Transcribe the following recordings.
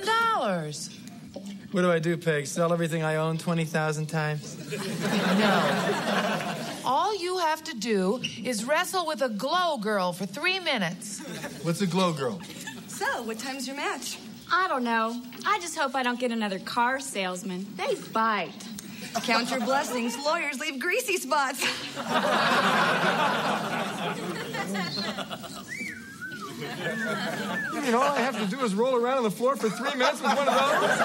$20,000. What do I do, Peg? Sell everything I own 20,000 times? No. All you have to do is wrestle with a glow girl for three minutes. What's a glow girl? So, what time's your match? I don't know. I just hope I don't get another car salesman. They bite. Count your blessings. Lawyers leave greasy spots. You mean all I have to do is roll around on the floor for three minutes with one of those?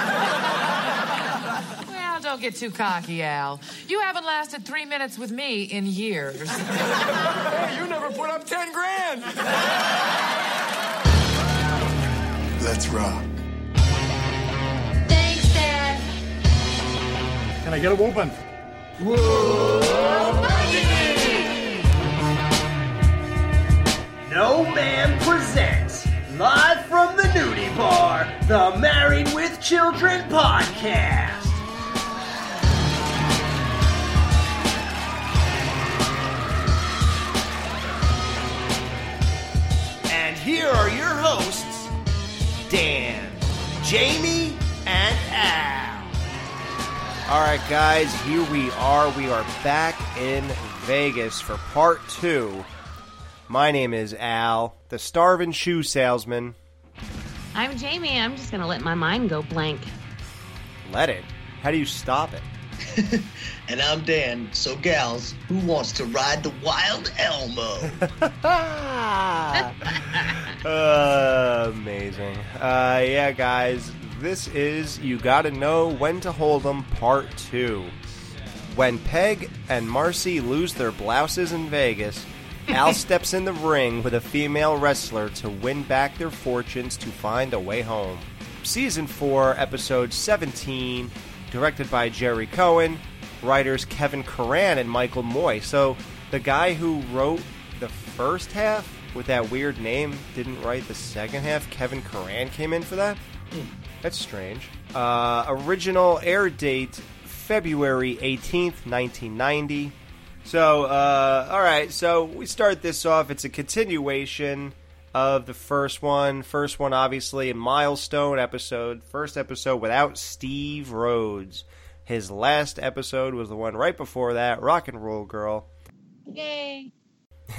Well, don't get too cocky, Al. You haven't lasted three minutes with me in years. Hey, you never put up 10 grand! Let's rock. Thanks, Dad. Can I get a whooping? No Man presents, live from the nudie bar, the Married with Children podcast. And here are your hosts, Dan, Jamie, and Al. All right, guys, here we are. We are back in Vegas for part two. My name is Al, the starving shoe salesman. I'm Jamie. I'm just going to let my mind go blank. Let it. How do you stop it? And I'm Dan. So, gals, who wants to ride the wild Elmo? Uh, amazing. Uh, yeah, guys, this is You Gotta Know When to Hold 'em Part 2. When Peg and Marcy lose their blouses in Vegas, Al steps in the ring with a female wrestler to win back their fortunes to find a way home. Season 4, Episode 17, directed by Gerry Cohen, writers Kevin Curran and Michael Moye. So, the guy who wrote the first half with that weird name didn't write the second half. Kevin Curran came in for that? That's strange. Uh, original air date February 18th, 1990. So, uh, all right, so we start this off. It's a continuation of the first one. First one, obviously, a milestone episode. First episode without Steve Rhoades. His last episode was the one right before that, Rock and Roll Girl. Yay.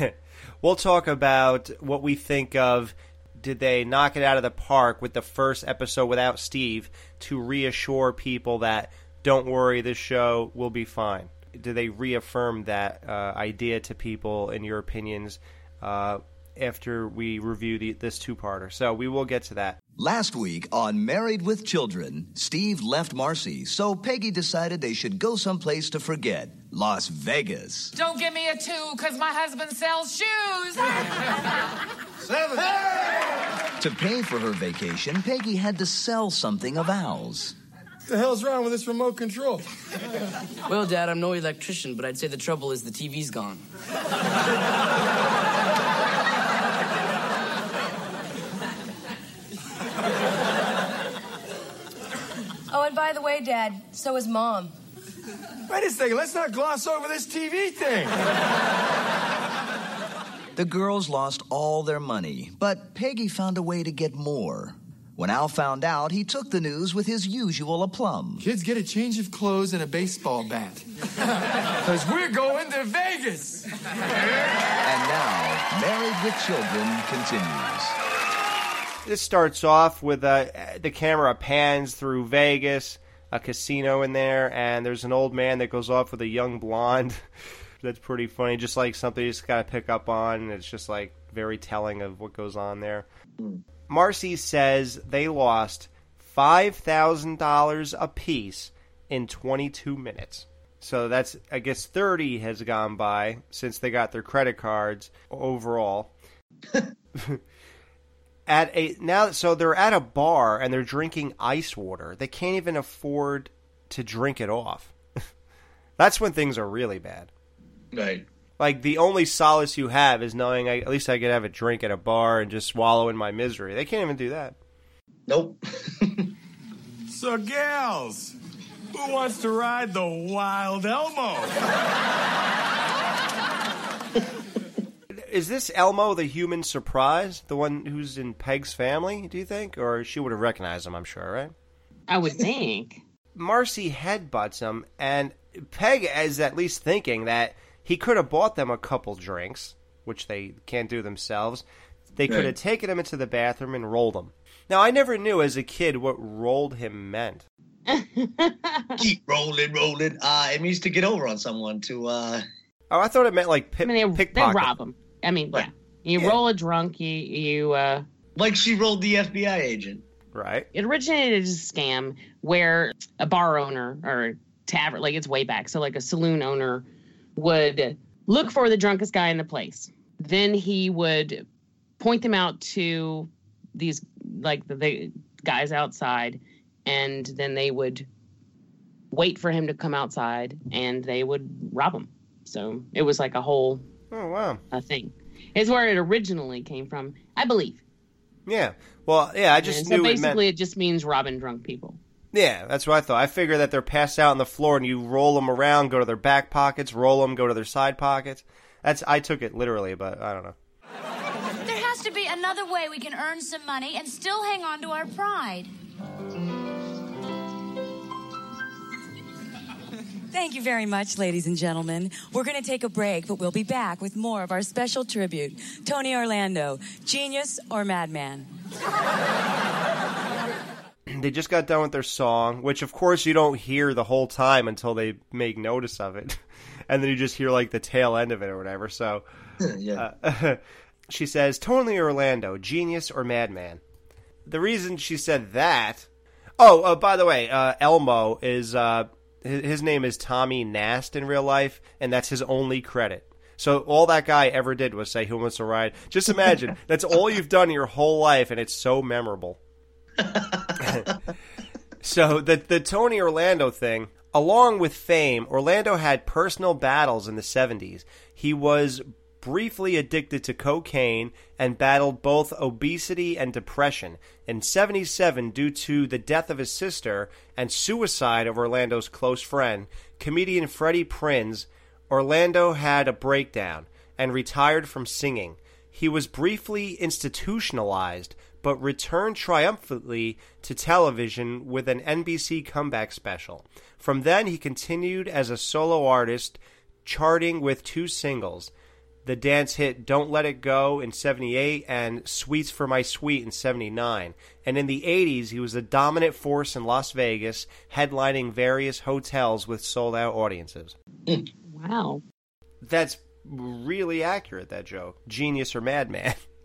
we'll talk about what we think of did they knock it out of the park with the first episode without Steve to reassure people that don't worry, this show will be fine? Did they reaffirm that uh, idea to people, in your opinions, uh, after we review the, this two parter? So we will get to that. Last week on Married with Children, Steve left Marcy, so Peggy decided they should go someplace to forget Las Vegas. Don't give me a two, because my husband sells shoes. Seven. To pay for her vacation, Peggy had to sell something of Al's. What the hell's wrong with this remote control? Well, Dad, I'm no electrician, but I'd say the trouble is the TV's gone. Oh, and by the way, Dad, so is Mom. Wait a second, let's not gloss over this TV thing. The girls lost all their money, but Peggy found a way to get more. When Al found out, he took the news with his usual aplomb. Kids get a change of clothes and a baseball bat. Because we're going to Vegas. And now, Married with Children continues. This starts off with uh, the camera pans through Vegas, a casino in there, and there's an old man that goes off with a young blonde. That's pretty funny. Just like something you just got to pick up on. And it's just like very telling of what goes on there. Marcy says they lost $5,000 apiece in 22 minutes. So that's, I guess, 30 has gone by since they got their credit cards overall. at a now so they're at a bar and they're drinking ice water. They can't even afford to drink it off. That's when things are really bad. right. Like the only solace you have is knowing I, at least I could have a drink at a bar and just swallow in my misery. They can't even do that. Nope. So, gals, who wants to ride the wild Elmo? is this Elmo the human surprise, the one who's in Peg's family? Do you think, or she would have recognized him? I'm sure, right? I would think. Marcy headbutts him, and Peg is at least thinking that he could have bought them a couple drinks, which they can't do themselves. They could have taken him into the bathroom and rolled him. Now, I never knew as a kid what rolled him meant. Keep rolling, rolling. Uh, it means to get over on someone. To uh, Oh, I thought it meant like I pip, mean, they, they rob them. I mean, yeah. You Yeah. roll a drunk, you you uh like she rolled the FBI agent. Right. it originated as a scam where a bar owner or tavern like it's way back so like a saloon owner would look for the drunkest guy in the place then he would point them out to these like the, the guys outside and then they would wait for him to come outside and they would rob him so it was like a whole Oh, wow. a thing Is where it originally came from i believe Yeah. Well, yeah, I just and so knew it basically meant. it just means robbing drunk people Yeah, that's what I thought. I figured that they're passed out on the floor and you roll them around, go to their back pockets, roll them, go to their side pockets. That's I took it literally, but I don't know. There has to be another way we can earn some money and still hang on to our pride. Thank you very much, ladies and gentlemen. We're going to take a break, but we'll be back with more of our special tribute Tony Orlando, genius or madman? they just got done with their song, which of course you don't hear the whole time until they make notice of it, and then you just hear like the tail end of it or whatever. So, yeah. uh, she says, "Tony Orlando, genius or madman?" The reason she said that. Oh, uh, by the way, uh, Elmo is uh, his, his name is Tommy Nast in real life, and that's his only credit. So all that guy ever did was say, "Who wants to ride?" Just imagine that's all you've done your whole life, and it's so memorable. so the the Tony Orlando thing, along with fame, Orlando had personal battles in the 70s. He was briefly addicted to cocaine and battled both obesity and depression. In 77 due to the death of his sister and suicide of Orlando's close friend, comedian Freddie Prinze, Orlando had a breakdown and retired from singing. He was briefly institutionalized, but returned triumphantly to television with an NBC comeback special. From then, he continued as a solo artist, charting with two singles the dance hit Don't Let It Go in 78 and Sweets for My Sweet in 79. And in the 80s, he was a dominant force in Las Vegas, headlining various hotels with sold out audiences. Wow. That's really accurate, that joke. Genius or madman.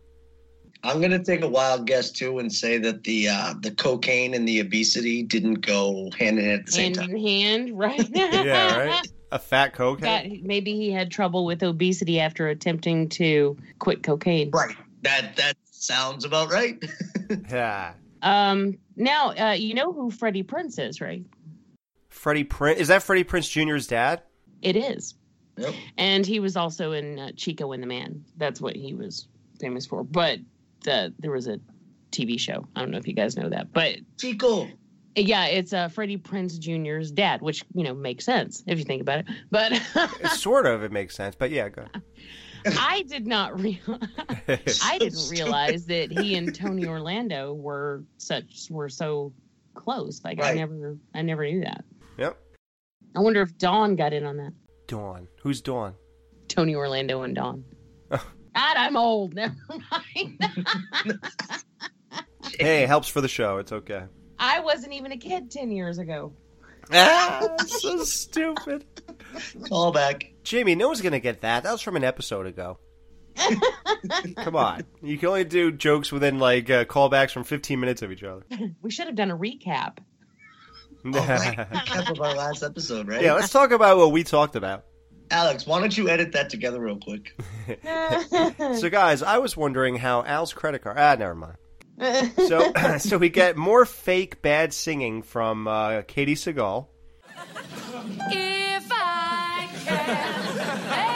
I'm gonna take a wild guess too and say that the uh, the cocaine and the obesity didn't go hand in hand at the same hand time. in hand, right? yeah, right? A fat cokehead? That, maybe he had trouble with obesity after attempting to quit cocaine. Right. That that sounds about right. yeah. Um. Now, uh, you know who Freddie Prinze is, right? Freddie Prinze. Is that Freddie Prinze Jr.'s dad? It is. Yep. And he was also in uh, Chico and the Man. That's what he was famous for. But the, there was a TV show. I don't know if you guys know that, but Chico. Yeah, it's uh, Freddie Prinze Jr.'s dad, which you know makes sense if you think about it. But sort of, it makes sense. But yeah, go. I did not realize. I didn't realize that he and Tony Orlando were such were so close. Like I never, I never knew that. Yep. I wonder if Dawn got in on that. Dawn. Who's Dawn? Tony Orlando and Dawn. God, I'm old. Never mind. Hey, it helps for the show. It's okay. I wasn't even a kid ten years ago. Ah, so stupid. Call back. Jamie, no one's going to get that. That was from an episode ago. Come on. You can only do jokes within, like, uh, callbacks from 15 minutes of each other. We should have done a recap. Recap of our last episode, right? Yeah, let's talk about what we talked about. Alex, why don't you edit that together real quick? So, guys, I was wondering how Al's credit card. Ah, never mind. So, so we get more fake bad singing from uh, Katey Sagal. If I can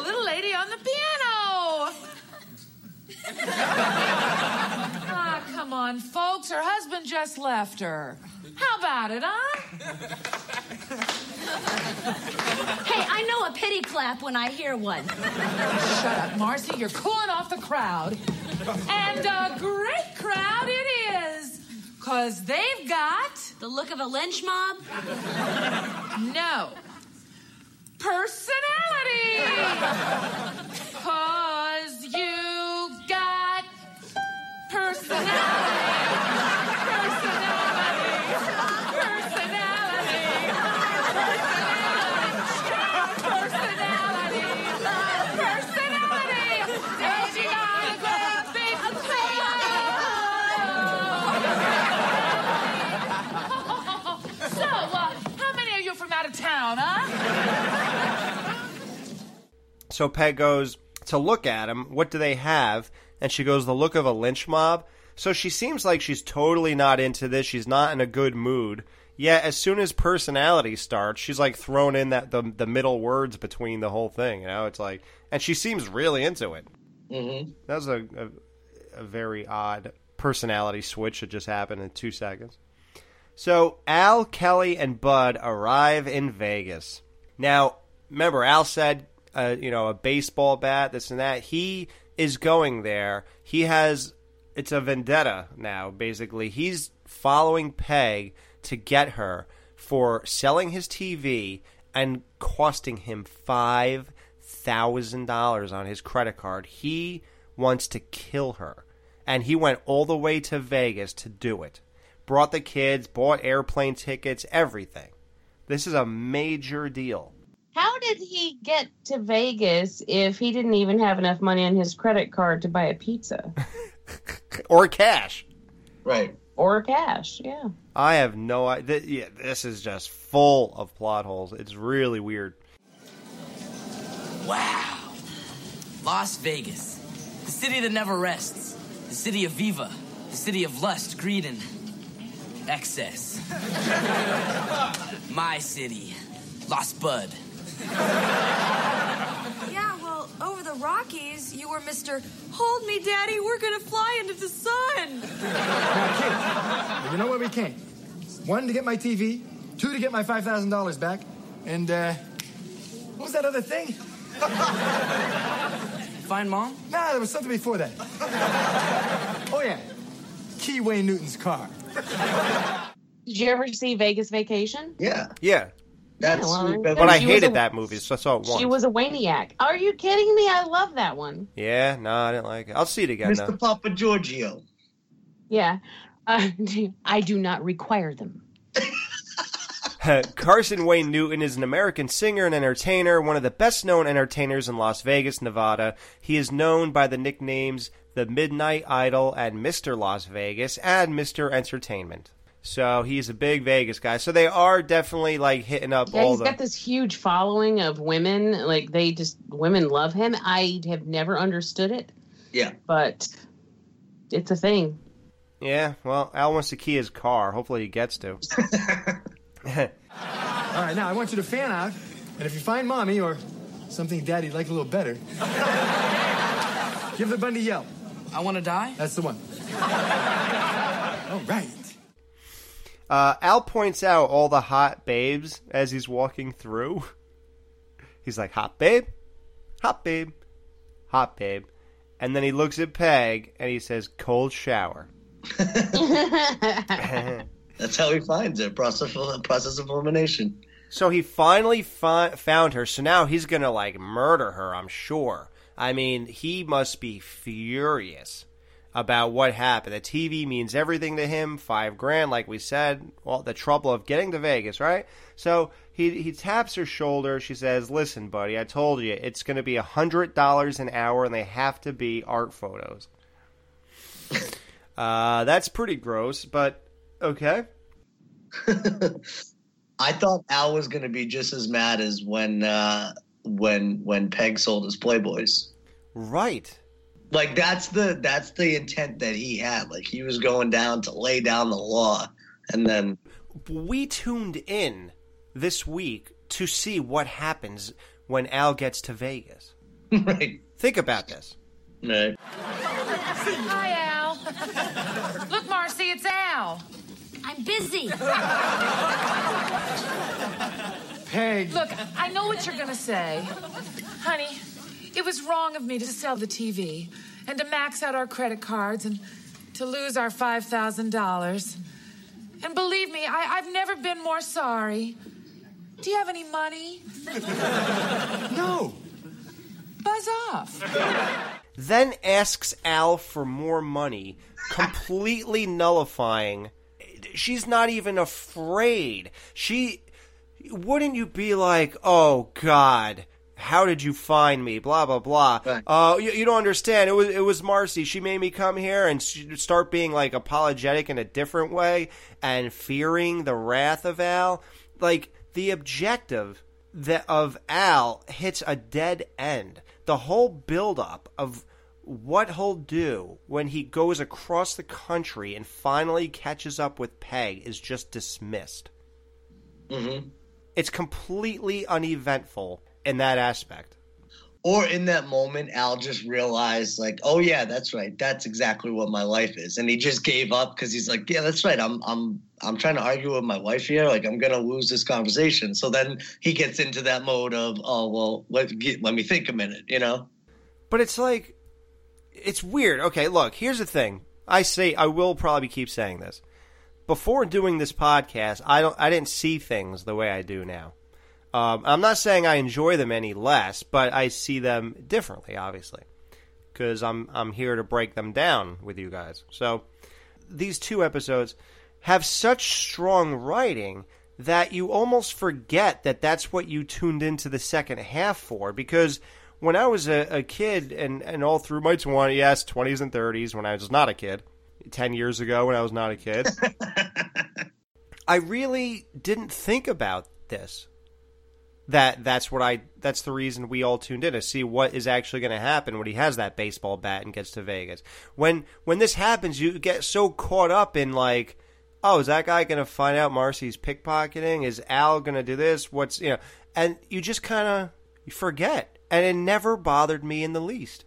the little lady on the piano. ah, come on, folks. Her husband just left her. How about it, huh? Hey, I know a pity clap when I hear one. Shut up, Marcy. You're cooling off the crowd. And a great crowd it is. Because they've got. The look of a lynch mob? No. Personality. Because you got. Personality. Personality. Personality. Personality. And you got a great big smile. So, uh, how many of you from out of town, huh? So Peg goes to look at him. What do they have? And she goes, the look of a lynch mob. So she seems like she's totally not into this. She's not in a good mood. Yet as soon as personality starts, she's like thrown in that the the middle words between the whole thing. You know, it's like, and she seems really into it. Mm-hmm. That was a, a a very odd personality switch that just happened in two seconds. So Al, Kelly, and Bud arrive in Vegas. Now, remember, Al said, uh, you know, a baseball bat, this and that. He is going there. He has, it's a vendetta now, basically. He's following Peg to get her for selling his TV and costing him $5,000 on his credit card. He wants to kill her. And he went all the way to Vegas to do it. Brought the kids, bought airplane tickets, everything. This is a major deal. How did he get to Vegas if he didn't even have enough money on his credit card to buy a pizza? Or cash. Right. Or cash, yeah. I have no idea. Yeah, this is just full of plot holes. It's really weird. Wow. Las Vegas. The city that never rests. The city of Viva. The city of lust, greed, and excess. My city. Lost Bud. Yeah, well, over the Rockies, you were Mr. Hold me, Daddy, we're gonna fly into the sun. Now, kid, you know where we came? One, to get my TV. Two, to get my $5,000 back. And, uh, what was that other thing? Find mom? Nah, there was something before that. oh, yeah. Key Wayne Newton's car. Did you ever see Vegas Vacation? Yeah. Yeah. That's Yeah, well, But I hated a- that movie, so I saw it once. She was a waniac. Are you kidding me? I love that one. Yeah, no, I didn't like it. I'll see it again, Mr. though. Papa Giorgio. Yeah. Uh, I do not require them. Carson Wayne Newton is an American singer and entertainer, one of the best known entertainers in Las Vegas, Nevada. He is known by the nicknames The Midnight Idol and Mr. Las Vegas and Mr. Entertainment. So he's a big Vegas guy. So they are definitely like hitting up Yeah, all he's the. got this huge following of women. Like they just women love him. I have never understood it, Yeah. but it's a thing. Yeah, well, Al wants to key his car. Hopefully he gets to. All right, now I want you to fan out, and if you find mommy or something daddy'd like a little better, give the Bundy yell. I want to die? That's the one. All right. Uh, Al points out all the hot babes as he's walking through. He's like, hot babe, hot babe, hot babe. And then he looks at Peg and he says, cold shower. That's how he finds it. Process of, process of elimination. So he finally fi- found her. So now he's going to like murder her, I'm sure. I mean, he must be furious about what happened. The TV means everything to him. Five grand, like we said. Well, the trouble of getting to Vegas, right? So he he taps her shoulder. She says, "Listen, buddy, I told you it's going to be a hundred dollars an hour, and they have to be art photos." uh, that's pretty gross, but okay. I thought Al was going to be just as mad as when uh, when when Peg sold his Playboys. Right. Like that's the that's the intent that he had. Like he was going down to lay down the law, and then we tuned in this week to see what happens when Al gets to Vegas. right. Think about this. Right. Hi, Al. Look, Marcy, it's Al. I'm busy. Peg. Look, I know what you're gonna say. Honey, it was wrong of me to sell the TV and to max out our credit cards and to lose our $5,000. And believe me, I, I've never been more sorry. Do you have any money? No. Buzz off. Then asks Al for more money, completely nullifying. She's not even afraid. She. Wouldn't you be like, oh, God. How did you find me? Blah blah blah. Uh, you, you don't understand. It was it was Marcy. She made me come here and start being like apologetic in a different way and fearing the wrath of Al. Like the objective that of Al hits a dead end. The whole buildup of what he'll do when he goes across the country and finally catches up with Peg is just dismissed. Mm-hmm. It's completely uneventful in that aspect. Or in that moment, Al just realized, like, oh yeah, that's right. That's exactly what my life is, and he just gave up because he's like, yeah, that's right. I'm, I'm, I'm trying to argue with my wife here. Like, I'm gonna lose this conversation. So then he gets into that mode of, oh well, let get, let me think a minute, you know. But it's like, it's weird. Okay, look, here's the thing. I say, I will probably keep saying this. Before doing this podcast, I don't, I didn't see things the way I do now. Um, I'm not saying I enjoy them any less, but I see them differently, obviously, because I'm I'm here to break them down with you guys. So these two episodes have such strong writing that you almost forget that that's what you tuned into the second half for. Because when I was a, a kid and, and all through my 20s, yes, 20s and 30s, when I was not a kid, 10 years ago when I was not a kid, I really didn't think about this that that's what I that's the reason we all tuned in to see what is actually going to happen when he has that baseball bat and gets to Vegas. When when this happens, you get so caught up in like, oh, is that guy going to find out Marcy's pickpocketing? Is Al going to do this? What's you know, and you just kind of you forget, and it never bothered me in the least.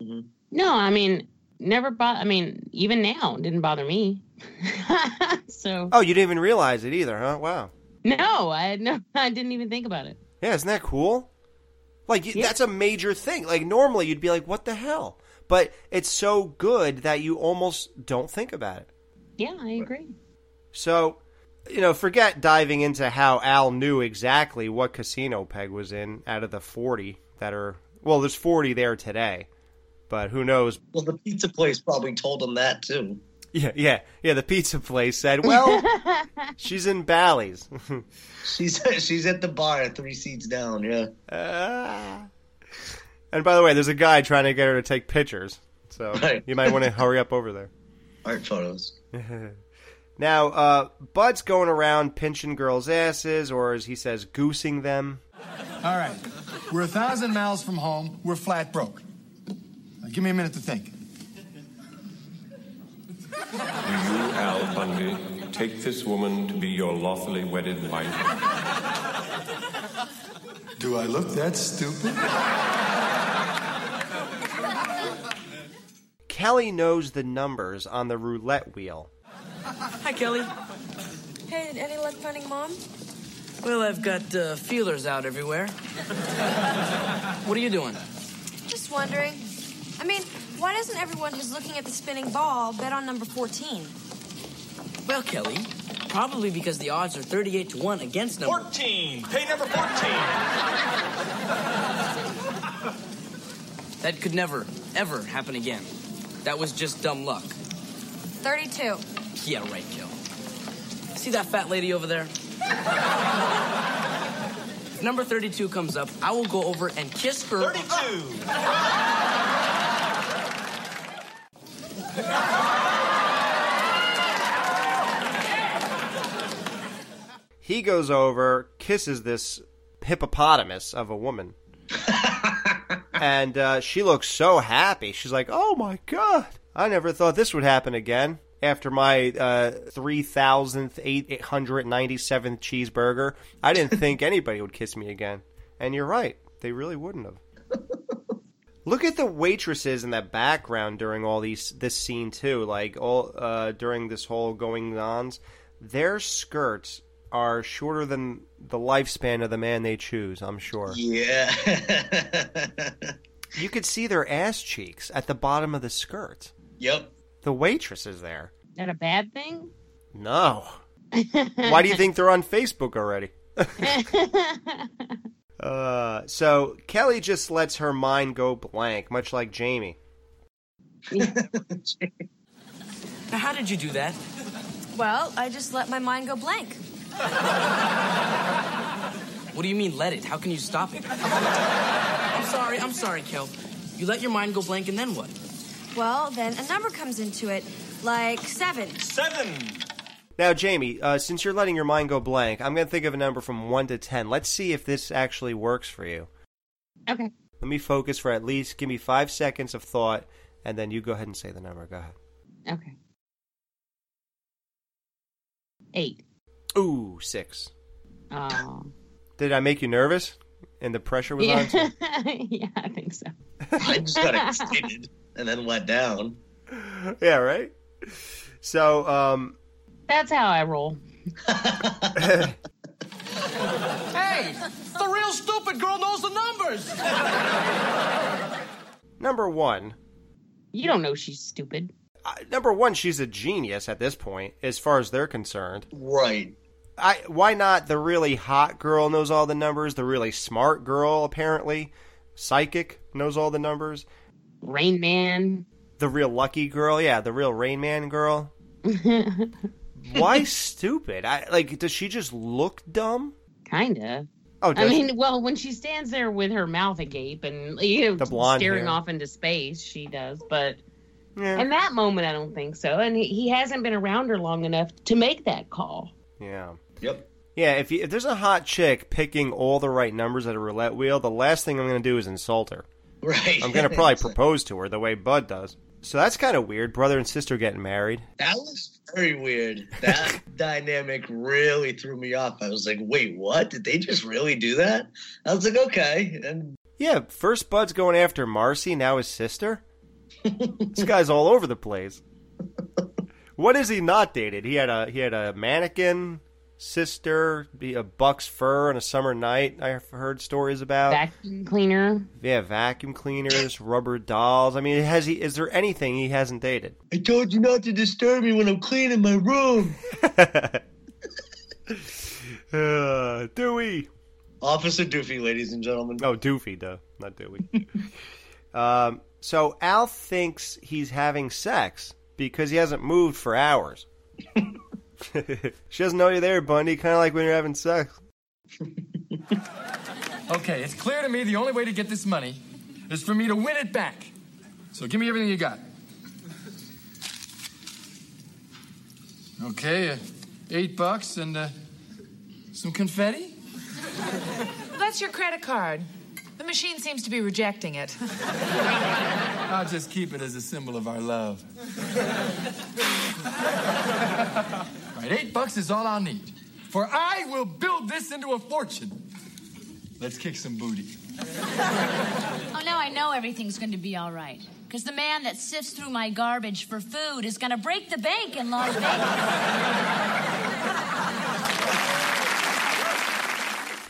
Mm-hmm. No, I mean, never bought. I mean, even now, it didn't bother me. so Oh, you didn't even realize it either, huh? Wow. No, I had no, I didn't even think about it. Yeah, isn't that cool? Like you that's a major thing. Like normally you'd be like, "What the hell?" But it's so good that you almost don't think about it. Yeah, I agree. So, you know, forget diving into how Al knew exactly what casino Peg was in out of the 40 that are well, there's 40 there today. But who knows? Well, the pizza place probably told him that too. Yeah, yeah, yeah. The pizza place said, "Well, she's in Bally's." she's she's at the bar, three seats down. Yeah. Uh, and by the way, there's a guy trying to get her to take pictures, so Right. you might want to hurry up over there. Art photos. now, uh, Bud's going around pinching girls' asses, or as he says, goosing them. All right. We're a thousand miles from home. We're flat broke. Now, give me a minute to think. Do you, Al Bundy, take this woman to be your lawfully wedded wife? Do I look that stupid? Kelly knows the numbers on the roulette wheel. Hi, Kelly. Hey, any luck finding mom? Well, I've got uh, feelers out everywhere. what are you doing? Just wondering. I mean, why doesn't everyone who's looking at the spinning ball bet on number 14? Well, Kelly, probably because the odds are 38 to 1 against number 14. Pay number 14. That could never, ever happen again. That was just dumb luck. 32. Yeah, right, Kel. See that fat lady over there? if number 32 comes up, I will go over and kiss her. 32. He goes over, kisses this hippopotamus of a woman. and uh, she looks so happy. She's like, oh my God, I never thought this would happen again. after my uh, 3,897th cheeseburger, I didn't think anybody would kiss me again. And you're right. They really wouldn't have. Look at the waitresses in that background during all these this scene too. Like all uh, during this whole going ons, their skirts are shorter than the lifespan of the man they choose. I'm sure. Yeah. You could see their ass cheeks at the bottom of the skirt. Yep. The waitress is there. Is that a bad thing? No. Why do you think they're on Facebook already? uh, so Kelly just lets her mind go blank, much like Jamie. Now, how did you do that? Well, I just let my mind go blank. What do you mean, let it? How can you stop it? I'm sorry, I'm sorry, Kel. You let your mind go blank, and then what? Well, then a number comes into it, like seven. Seven. Now, Jamie, uh, since you're letting your mind go blank, I'm going to think of a number from 1 to 10. Let's see if this actually works for you. Okay. Let me focus for at least, give me five seconds of thought, and then you go ahead and say the number. Go ahead. Okay. Eight. Ooh, six. Oh. Did I make you nervous? And the pressure was on? Yeah. too? yeah, I think so. I just got excited and then let down. yeah, right? So, um, That's how I roll. Hey, the real stupid girl knows the numbers. number one. You don't know she's stupid. Uh, number one, she's a genius at this point, as far as they're concerned. Right. I why not the really hot girl knows all the numbers, the really smart girl apparently, psychic knows all the numbers, Rain Man. the real lucky girl, yeah, the real Rain Man girl. why stupid? I like does she just look dumb? Kinda. Oh, I does mean, well, when she stands there with her mouth agape and you know, The staring hair. off into space, she does. But Yeah. in that moment, I don't think so. And he, he hasn't been around her long enough to make that call. Yeah. Yep. Yeah, if, you, if there's a hot chick picking all the right numbers at a roulette wheel, the last thing I'm going to do is insult her. Right. I'm going to probably propose to her the way Bud does. So that's kind of weird. Brother and sister getting married. That was very weird. That dynamic really threw me off. I was like, wait, what? Did they just really do that? I was like, okay. And Yeah, first Bud's going after Marcy, now his sister. this guy's all over the place. What is he not dated? He had a he had a mannequin sister, be a buck's fur on a summer night. I've heard stories about. Vacuum cleaner. yeah, vacuum cleaners, rubber dolls. I mean, has he? Is there anything he hasn't dated? I told you not to disturb me when I'm cleaning my room. Uh, Dewey. Officer Doofy, ladies and gentlemen. Oh, Doofy, duh, not Dewey. um, so Al thinks he's having sex because he hasn't moved for hours. she doesn't know you're there, Bundy. Kind of like when you're having sex. Okay, it's clear to me the only way to get this money is for me to win it back. So give me everything you got. Okay, uh, eight bucks and uh, some confetti. That's your credit card. The machine seems to be rejecting it. I'll just keep it as a symbol of our love. All right, eight bucks is all I'll need. For I will build this into a fortune. Let's kick some booty. Oh, now I know everything's going to be all right. Because the man that sifts through my garbage for food is going to break the bank in Las Vegas.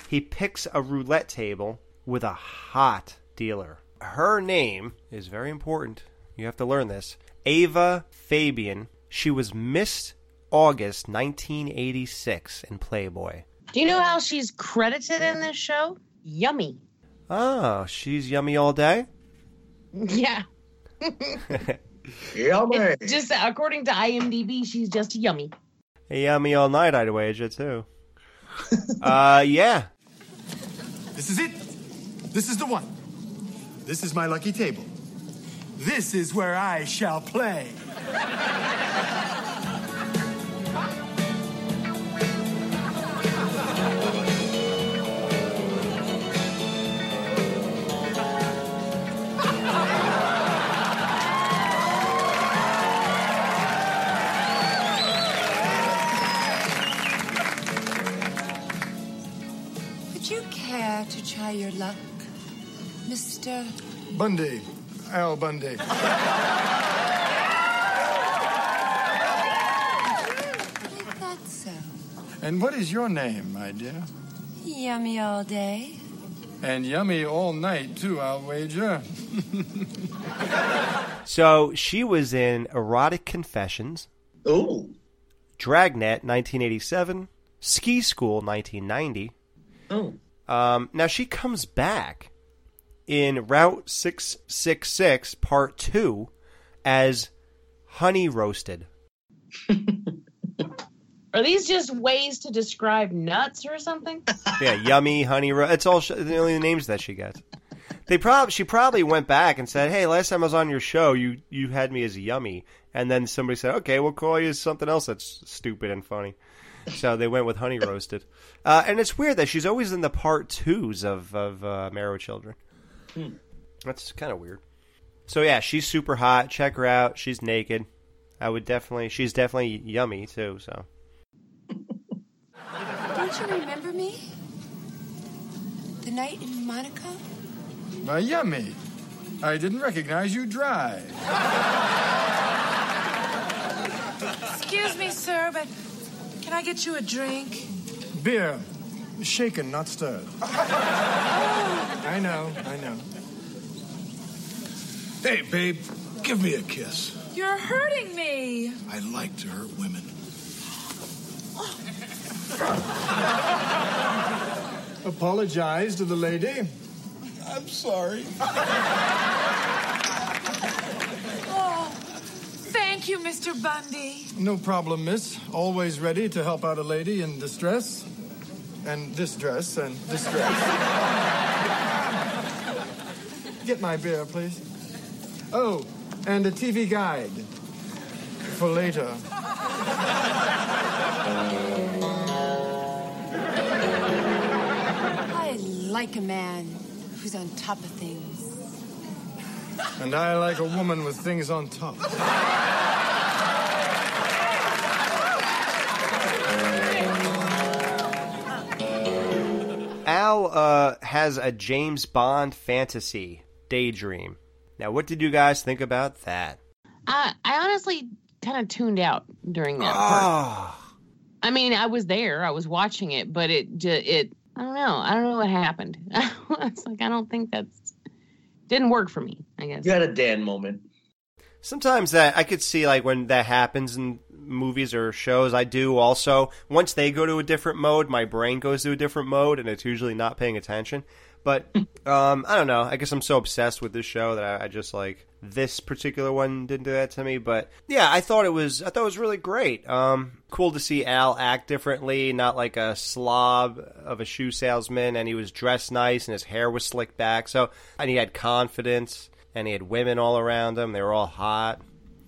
He picks a roulette table with a hot dealer. Her name is very important. You have to learn this. Ava Fabian. She was Miss August 1986 in Playboy. Do you know how she's credited in this show? Yummy. Oh, she's yummy all day? Yeah. Yummy. Just according to IMDb, she's just yummy. Yummy all night, I'd wager, too. uh, yeah. This is it. This is the one. This is my lucky table. This is where I shall play. Try your luck, Mr. Bundy. Al Bundy. I thought so. And what is your name, my dear? Yummy all day. And yummy all night, too, I'll wager. So she was in Erotic Confessions. Ooh. Dragnet, 1987. Ski School, 1990. Oh. Um, now she comes back in Route 666, Part 2, as Honey Roasted. Are these just ways to describe nuts or something? Yeah, yummy, honey. Ro- it's all sh- the only names that she gets. They probably she probably went back and said, "Hey, last time I was on your show, you you had me as yummy," and then somebody said, "Okay, we'll call you something else that's stupid and funny." So they went with honey roasted, uh, and it's weird that she's always in the part twos of of uh, Marrow Children. Hmm. That's kind of weird. So yeah, she's super hot. Check her out. She's naked. I would definitely. She's definitely yummy too. So Don't you remember me? The night in Monaco? Why, yummy. I didn't recognize you dry. Excuse me, sir, but can I get you a drink? Beer. Shaken, not stirred. Oh. I know, I know. Hey, babe, give me a kiss. You're hurting me. I like to hurt women. Apologize to the lady. I'm sorry. Oh, thank you, Mr. Bundy. No problem, miss. Always ready to help out a lady in distress. And distress and distress. Get my beer, please. Oh, and a TV guide. For later. I like a man who's on top of things. And I like a woman with things on top. Al uh, has a James Bond fantasy daydream. Now, what did you guys think about that? I I honestly kind of tuned out during that Ah. part. I mean, I was there, I was watching it, but it ju- it I don't know, I don't know what happened. it's like I don't think that's didn't work for me. I guess. You had a Dan moment. Sometimes that I could see like when that happens in movies or shows. I do also once they go to a different mode, my brain goes to a different mode, and it's usually not paying attention. But um, I don't know. I guess I'm so obsessed with this show that I, I just like this particular one didn't do that to me. But yeah, I thought it was I thought it was really great. Um, cool to see Al act differently, not like a slob of a shoe salesman, and he was dressed nice and his hair was slicked back. So and he had confidence, and he had women all around him. They were all hot.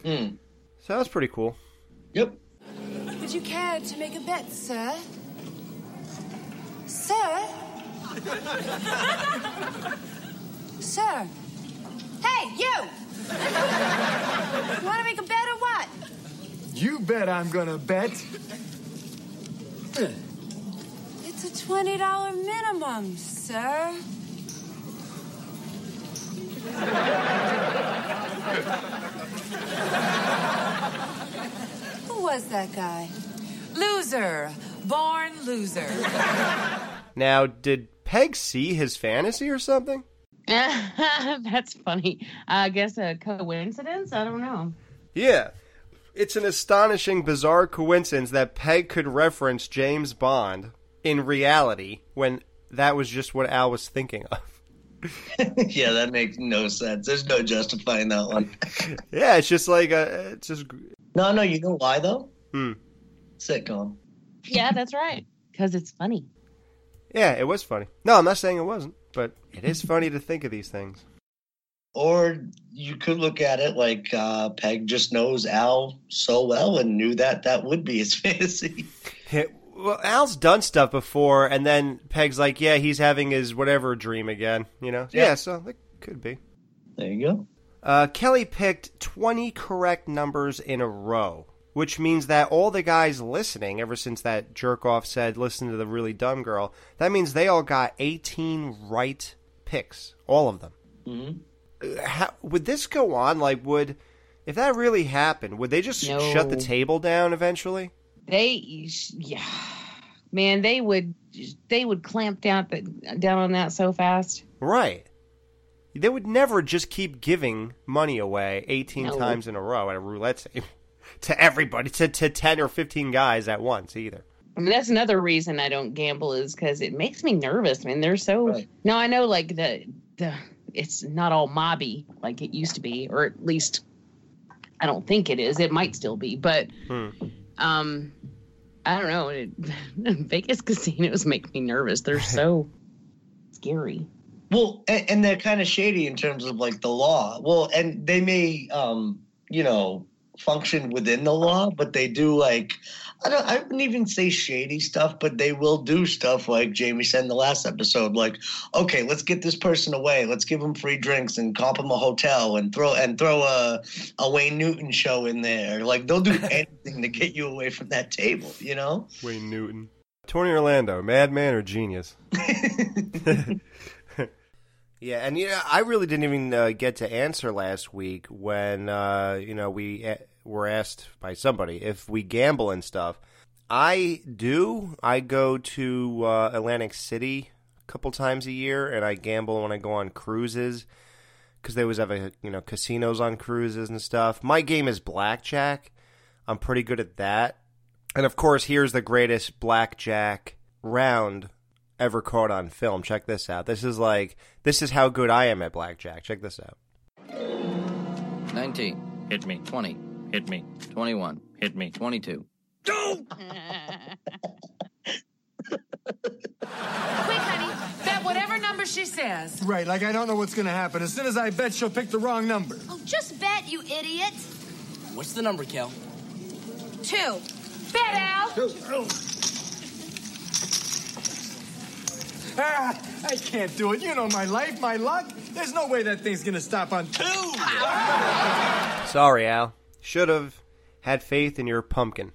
Mm. So that was pretty cool. Yep. Would you care to make a bet, sir? Sir? sir? Hey, you! you want to make a bet or what? You bet I'm gonna bet. It's a $20 minimum, sir. Who was that guy? Loser. Born loser. Now, did Peg see his fantasy or something? That's funny. I guess a coincidence. I don't know. Yeah. It's an astonishing, bizarre coincidence that Peg could reference James Bond in reality when that was just what Al was thinking of. yeah, that makes no sense. There's no justifying that one. Yeah, it's just like a, it's just No, no, you know why though? Hmm. Sitcom. Yeah, that's right. Because it's funny. yeah, it was funny. No, I'm not saying it wasn't, but it is funny to think of these things. Or you could look at it like uh, Peg just knows Al so well and knew that that would be his fantasy. Yeah, well, Al's done stuff before, and then Peg's like, "Yeah, he's having his whatever dream again." You know? Yeah. Yeah, so it could be. There you go. Uh, Kelly picked 20 correct numbers in a row. which means that all the guys listening, ever since that jerk off said, listen to the really dumb girl, that means they all got 18 right picks. All of them. Mm-hmm. How, would this go on? Like, would, if that really happened, would they just No. shut the table down eventually? They, yeah, man, they would they would clamp down down on that so fast. Right. They would never just keep giving money away 18 No. times in a row at a roulette table to everybody, to, to 10 or 15 guys at once either. I mean, that's another reason I don't gamble is because it makes me nervous. I mean, they're so. No, I know, like the the it's not all mobby like it used to be, or at least I don't think it is. It might still be, but Hmm. um, I don't know. It, Vegas casinos make me nervous. They're so scary. Well, and, and they're kind of shady in terms of like the law. Well, and they may, um, you know, function within the law, but they do like I don't. I wouldn't even say shady stuff, but they will do stuff like Jamie said in the last episode. Like, okay, let's get this person away. Let's give them free drinks and comp them a hotel and throw and throw a a Wayne Newton show in there. Like they'll do anything to get you away from that table. You know. Wayne Newton. Tony Orlando, madman or genius? yeah, and yeah, I really didn't even uh, get to answer last week when uh, you know we uh, were asked by somebody if we gamble and stuff. I do. I go to uh, Atlantic City a couple times a year, and I gamble when I go on cruises because they always have a you know casinos on cruises and stuff. My game is blackjack. I'm pretty good at that. And of course, here's the greatest blackjack round ever caught on film. Check this out. This is like this is how good I am at blackjack. Check this out. 19. Hit me. 20. Hit me. 21. Hit me. 22. Quick, honey, Bet whatever number she says. Right, like I don't know what's gonna happen. As soon as I bet, she'll pick the wrong number. Oh, just bet, you idiot. What's the number, Kel? Two. Bet, Al. Ah, I can't do it. You know my life, my luck. There's no way that thing's gonna stop on two. Sorry, Al. Should have had faith in your pumpkin.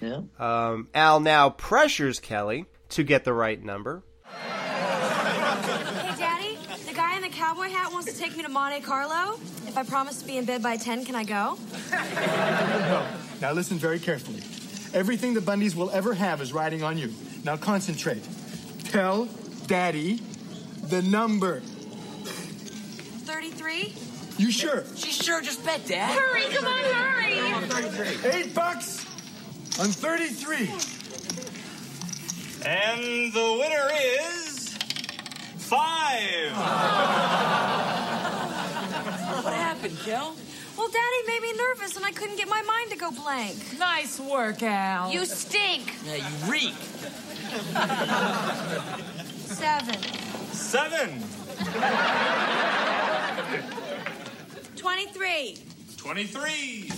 Yeah. Um, Al now pressures Kelly to get the right number. Hey, Daddy, the guy in the cowboy hat wants to take me to Monte Carlo. If I promise to be in bed by 10, can I go? No. Now listen very carefully. Everything the Bundys will ever have is riding on you. Now concentrate. Tell Daddy the number. 33? You sure? She sure just bet, Dad. Hurry, come on, hurry. Eight bucks on 33. And the winner is five. What happened, Kel? Well, Daddy made me nervous and I couldn't get my mind to go blank. Nice work, Al. You stink. Yeah, you reek. Seven. Seven. 23. 23.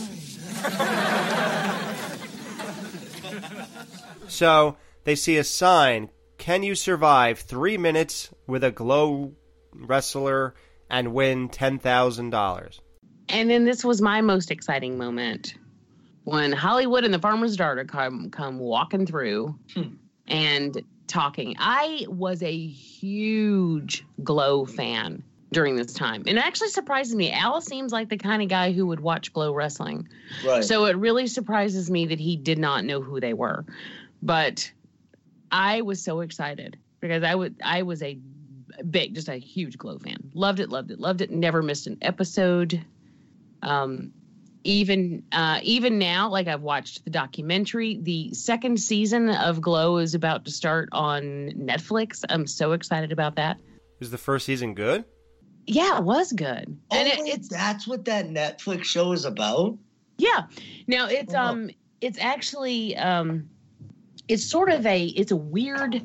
So they see a sign. Can you survive three minutes with a glow wrestler and win ten thousand dollars? And then this was my most exciting moment when Hollywood and the farmer's daughter come come walking through hmm. and talking. I was a huge Glow fan during this time. And it actually surprises me. Al seems like the kind of guy who would watch Glow wrestling. Right. So it really surprises me that he did not know who they were. But I was so excited because I would I was a big just a huge Glow fan. Loved it, loved it, loved it. Never missed an episode. Um even uh even now like I've watched the documentary. The second season of Glow is about to start on Netflix. I'm so excited about that. Is the first season good? Yeah, it was good. Oh, and it, wait, it's that's what that Netflix show is about. Yeah. Now it's Oh. um it's actually um it's sort of a it's a weird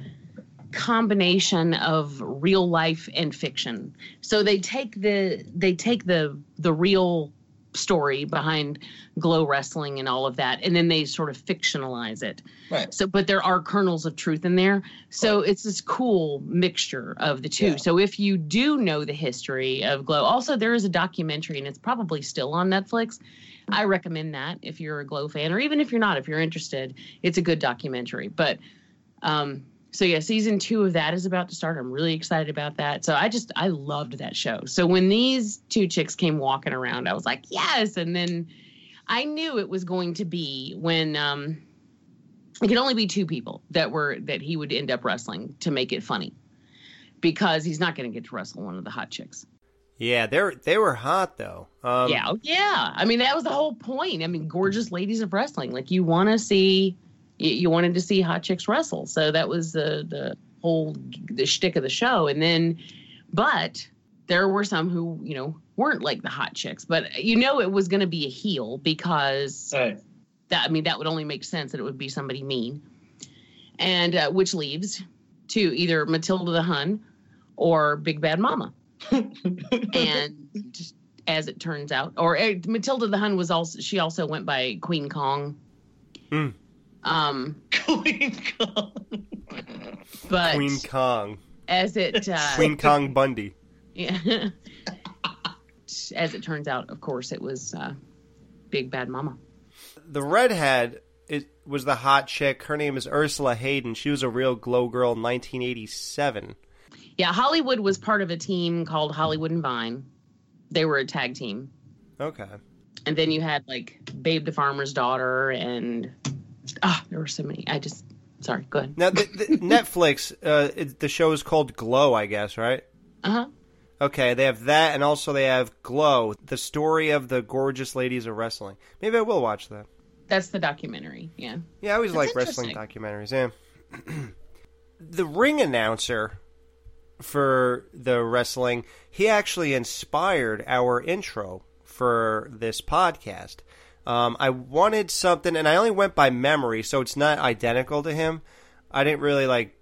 combination of real life and fiction. So they take the they take the the real story behind glow wrestling and all of that and then they sort of fictionalize it. Right. So but there are kernels of truth in there. So it's this cool mixture of the two. Yeah. So if you do know the history of glow also there is a documentary and it's probably still on Netflix I recommend that if you're a Glow fan, or even if you're not, if you're interested, it's a good documentary. But um, so yeah, season two of that is about to start. I'm really excited about that. So I just I loved that show. So when these two chicks came walking around, I was like, yes. And then I knew it was going to be when um, it could only be two people that were that he would end up wrestling to make it funny, because he's not going to get to wrestle one of the hot chicks. Yeah, they are they were hot though. Um, yeah, oh, yeah. I mean, that was the whole point. I mean, gorgeous ladies of wrestling. Like you want to see, you, you wanted to see hot chicks wrestle. So that was the the whole the shtick of the show. And then, but there were some who you know weren't like the hot chicks. But you know, it was going to be a heel because Right. that I mean that would only make sense that it would be somebody mean, and uh, which leaves to either Matilda the Hun or Big Bad Mama. and as it turns out, or uh, Matilda the Hun was also she also went by Queen Kong. Hmm. Um, Queen Kong. But Queen Kong, as it uh, Queen Kong Bundy. Yeah. as it turns out, of course, it was uh, Big Bad Mama. The redhead it was the hot chick. Her name is Ursula Hayden. She was a real glow girl in 1987. Yeah, Hollywood was part of a team called Hollywood and Vine. They were a tag team. Okay. And then you had like Babe the Farmer's Daughter and ah, there were so many. I just sorry, go ahead. Now, the, the Netflix, uh, it, the show is called Glow, I guess, right? Uh huh. Okay, they have that, and also they have Glow, the story of the gorgeous ladies of wrestling. Maybe I will watch that. That's the documentary. Yeah. Yeah, I always like wrestling documentaries. Yeah. the ring announcer for the wrestling, he actually inspired our intro for this podcast. Um, I wanted something, and I only went by memory, so it's not identical to him. I didn't really like.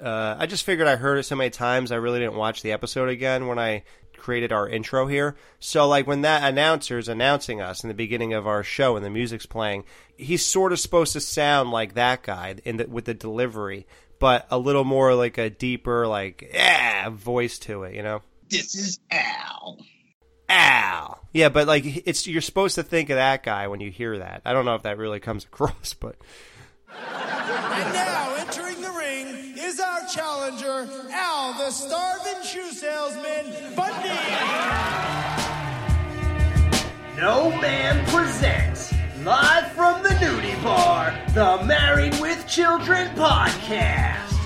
Uh, I just figured I heard it so many times, I really didn't watch the episode again when I created our intro here. So, like, when that announcer's announcing us in the beginning of our show and the music's playing, he's sort of supposed to sound like that guy in the, with the delivery, but a little more like a deeper, like, yeah, voice to it, you know? This is Al. Al. Yeah, but like it's you're supposed to think of that guy when you hear that. I don't know if that really comes across, but And now, entering the ring is our challenger, Al the Starving Shoe Salesman Bundy. No Ma'am presents, live from the nudie bar, the Married with Children podcast.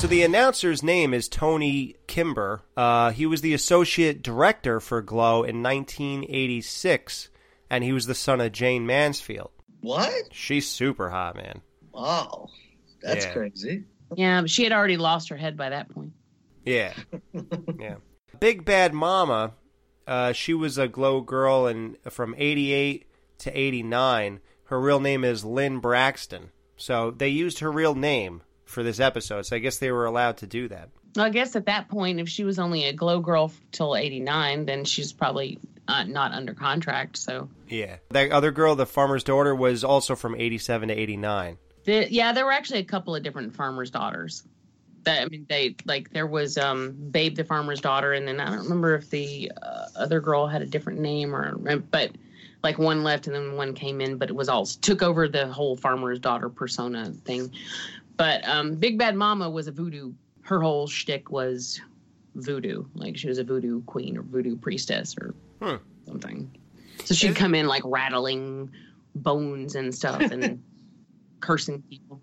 So the announcer's name is Tony Cimber. Uh, he was the associate director for Glow in 1986, and he was the son of Jayne Mansfield. What? She's super hot, man. Wow. That's Yeah. crazy. Yeah, she had already lost her head by that point. Yeah, yeah. Big Bad Mama. Uh, she was a Glow girl, and from '88 to '89, her real name is Lynn Braxton. So they used her real name for this episode. So I guess they were allowed to do that. Well, I guess at that point, if she was only a glow girl till 89, then she's probably uh, not under contract. So, Yeah. That other girl, the farmer's daughter, was also from 87 to 89. the, yeah, there were actually a couple of different farmers' daughters. That I mean, they like there was um, Babe the farmer's daughter, and then I don't remember if the uh, other girl had a different name or, but like one left and then one came in, but it was all took over the whole farmer's daughter persona thing. But um, Big Bad Mama was a voodoo. Her whole shtick was voodoo, like she was a voodoo queen or voodoo priestess or Hmm. something. So she'd come in like rattling bones and stuff and cursing people.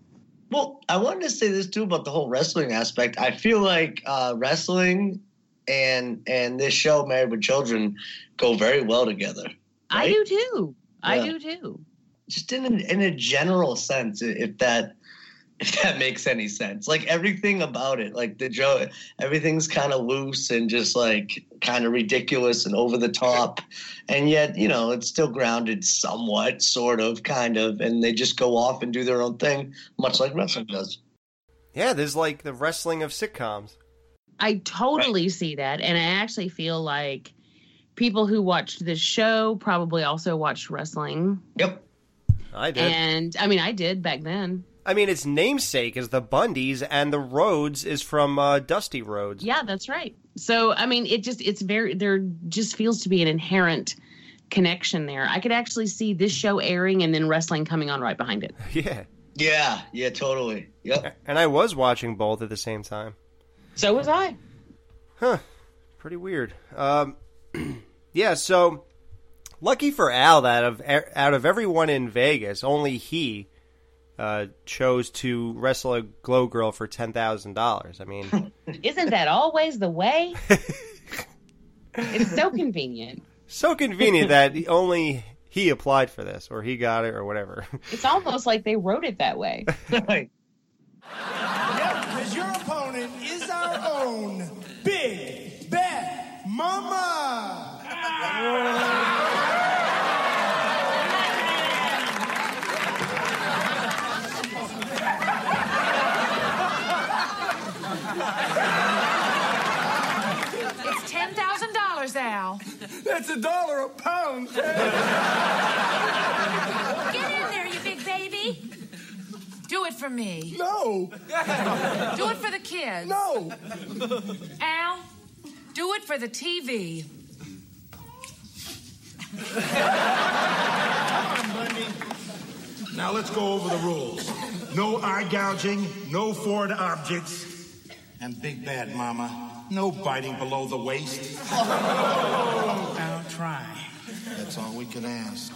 Well, I wanted to say this too about the whole wrestling aspect. I feel like uh, wrestling and and this show, Married with Children, go very well together. I do too. I do too. Just in a, in a general sense, if that if that makes any sense. Like everything about it, like the joke, everything's kind of loose and just like kind of ridiculous and over the top, and yet you know it's still grounded somewhat, sort of, kind of, and they just go off and do their own thing, much like wrestling does. Yeah, there's like the wrestling of sitcoms. I totally see that. And I actually feel like people who watched this show probably also watched wrestling. Yep. I did. And I mean, I did back then. I mean, its namesake is the Bundys, and the Rhoades is from uh, Dusty Rhodes. Yeah, that's right. So, I mean, it just, it's very, there just feels to be an inherent connection there. I could actually see this show airing and then wrestling coming on right behind it. Yeah. Yeah, yeah, totally. Yep. And I was watching both at the same time. So was I. Huh. Pretty weird. Um, yeah. So lucky for Al that of out of everyone in Vegas, only he uh, chose to wrestle a glow girl for ten thousand dollars. I mean, Isn't that always the way? it's so convenient. so convenient that only he applied for this, or he got it, or whatever. It's almost like they wrote it that way. Yep, because your opponent is our own Big Bad Mama. It's ten thousand dollars, Al. That's a dollar a pound. Get in there, you big baby. Do it for me. No. Do it for the kids. No. Al, do it for the TV. Now let's go over the rules. No eye gouging, no foreign objects, and Big Bad Mama, no biting below the waist. I'll try. That's all we can ask.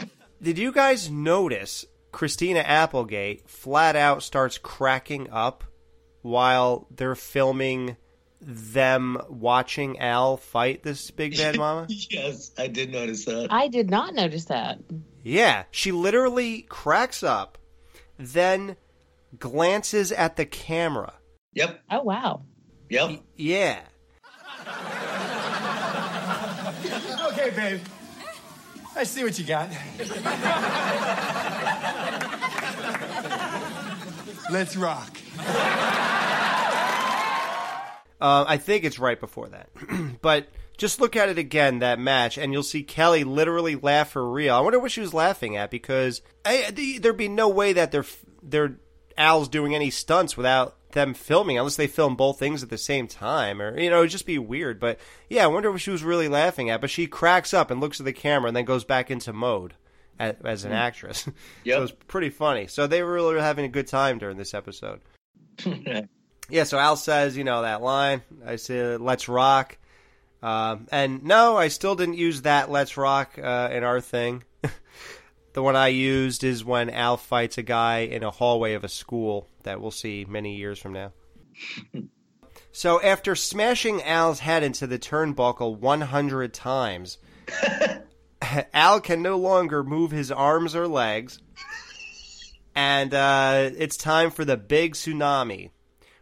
Did you guys notice Christina Applegate flat out starts cracking up while they're filming them watching Al fight this big bad mama? yes, I did notice that. I did not notice that. Yeah, she literally cracks up, then glances at the camera. Yep. Oh wow. Yep. Yeah. Okay, babe. I see what you got. Let's rock. Uh, I think it's right before that. but just look at it again, that match, and you'll see Kelly literally laugh for real. I wonder what she was laughing at because I, there'd be no way that they're they're Al's doing any stunts without them filming, unless they film both things at the same time, or you know, it'd just be weird. But yeah, I wonder what she was really laughing at. But she cracks up and looks at the camera and then goes back into mode as, as an Hmm. actress. so it was pretty funny. So they were really having a good time during this episode. Yeah, so Al says, you know, that line. I said, let's rock. Um, and no, I still didn't use that let's rock uh, in our thing. the one I used is when Al fights a guy in a hallway of a school that we'll see many years from now. so after smashing Al's head into the turnbuckle 100 times, Al can no longer move his arms or legs. And uh, it's time for the big tsunami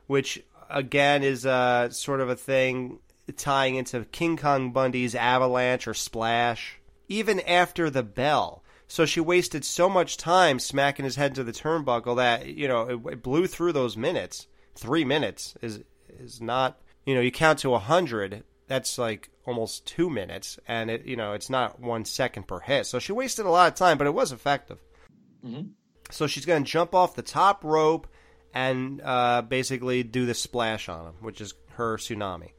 which again is uh, sort of a thing tying into King Kong Bundy's avalanche or splash. Even after the bell. So she wasted so much time smacking his head to the turnbuckle that you know it, it blew through those minutes. Three minutes is is not you know you count to a hundred. That's like almost two minutes, and it you know it's not one second per hit. So she wasted a lot of time, but it was effective. So she's going to jump off the top rope and uh, basically do the splash on him, which is her tsunami.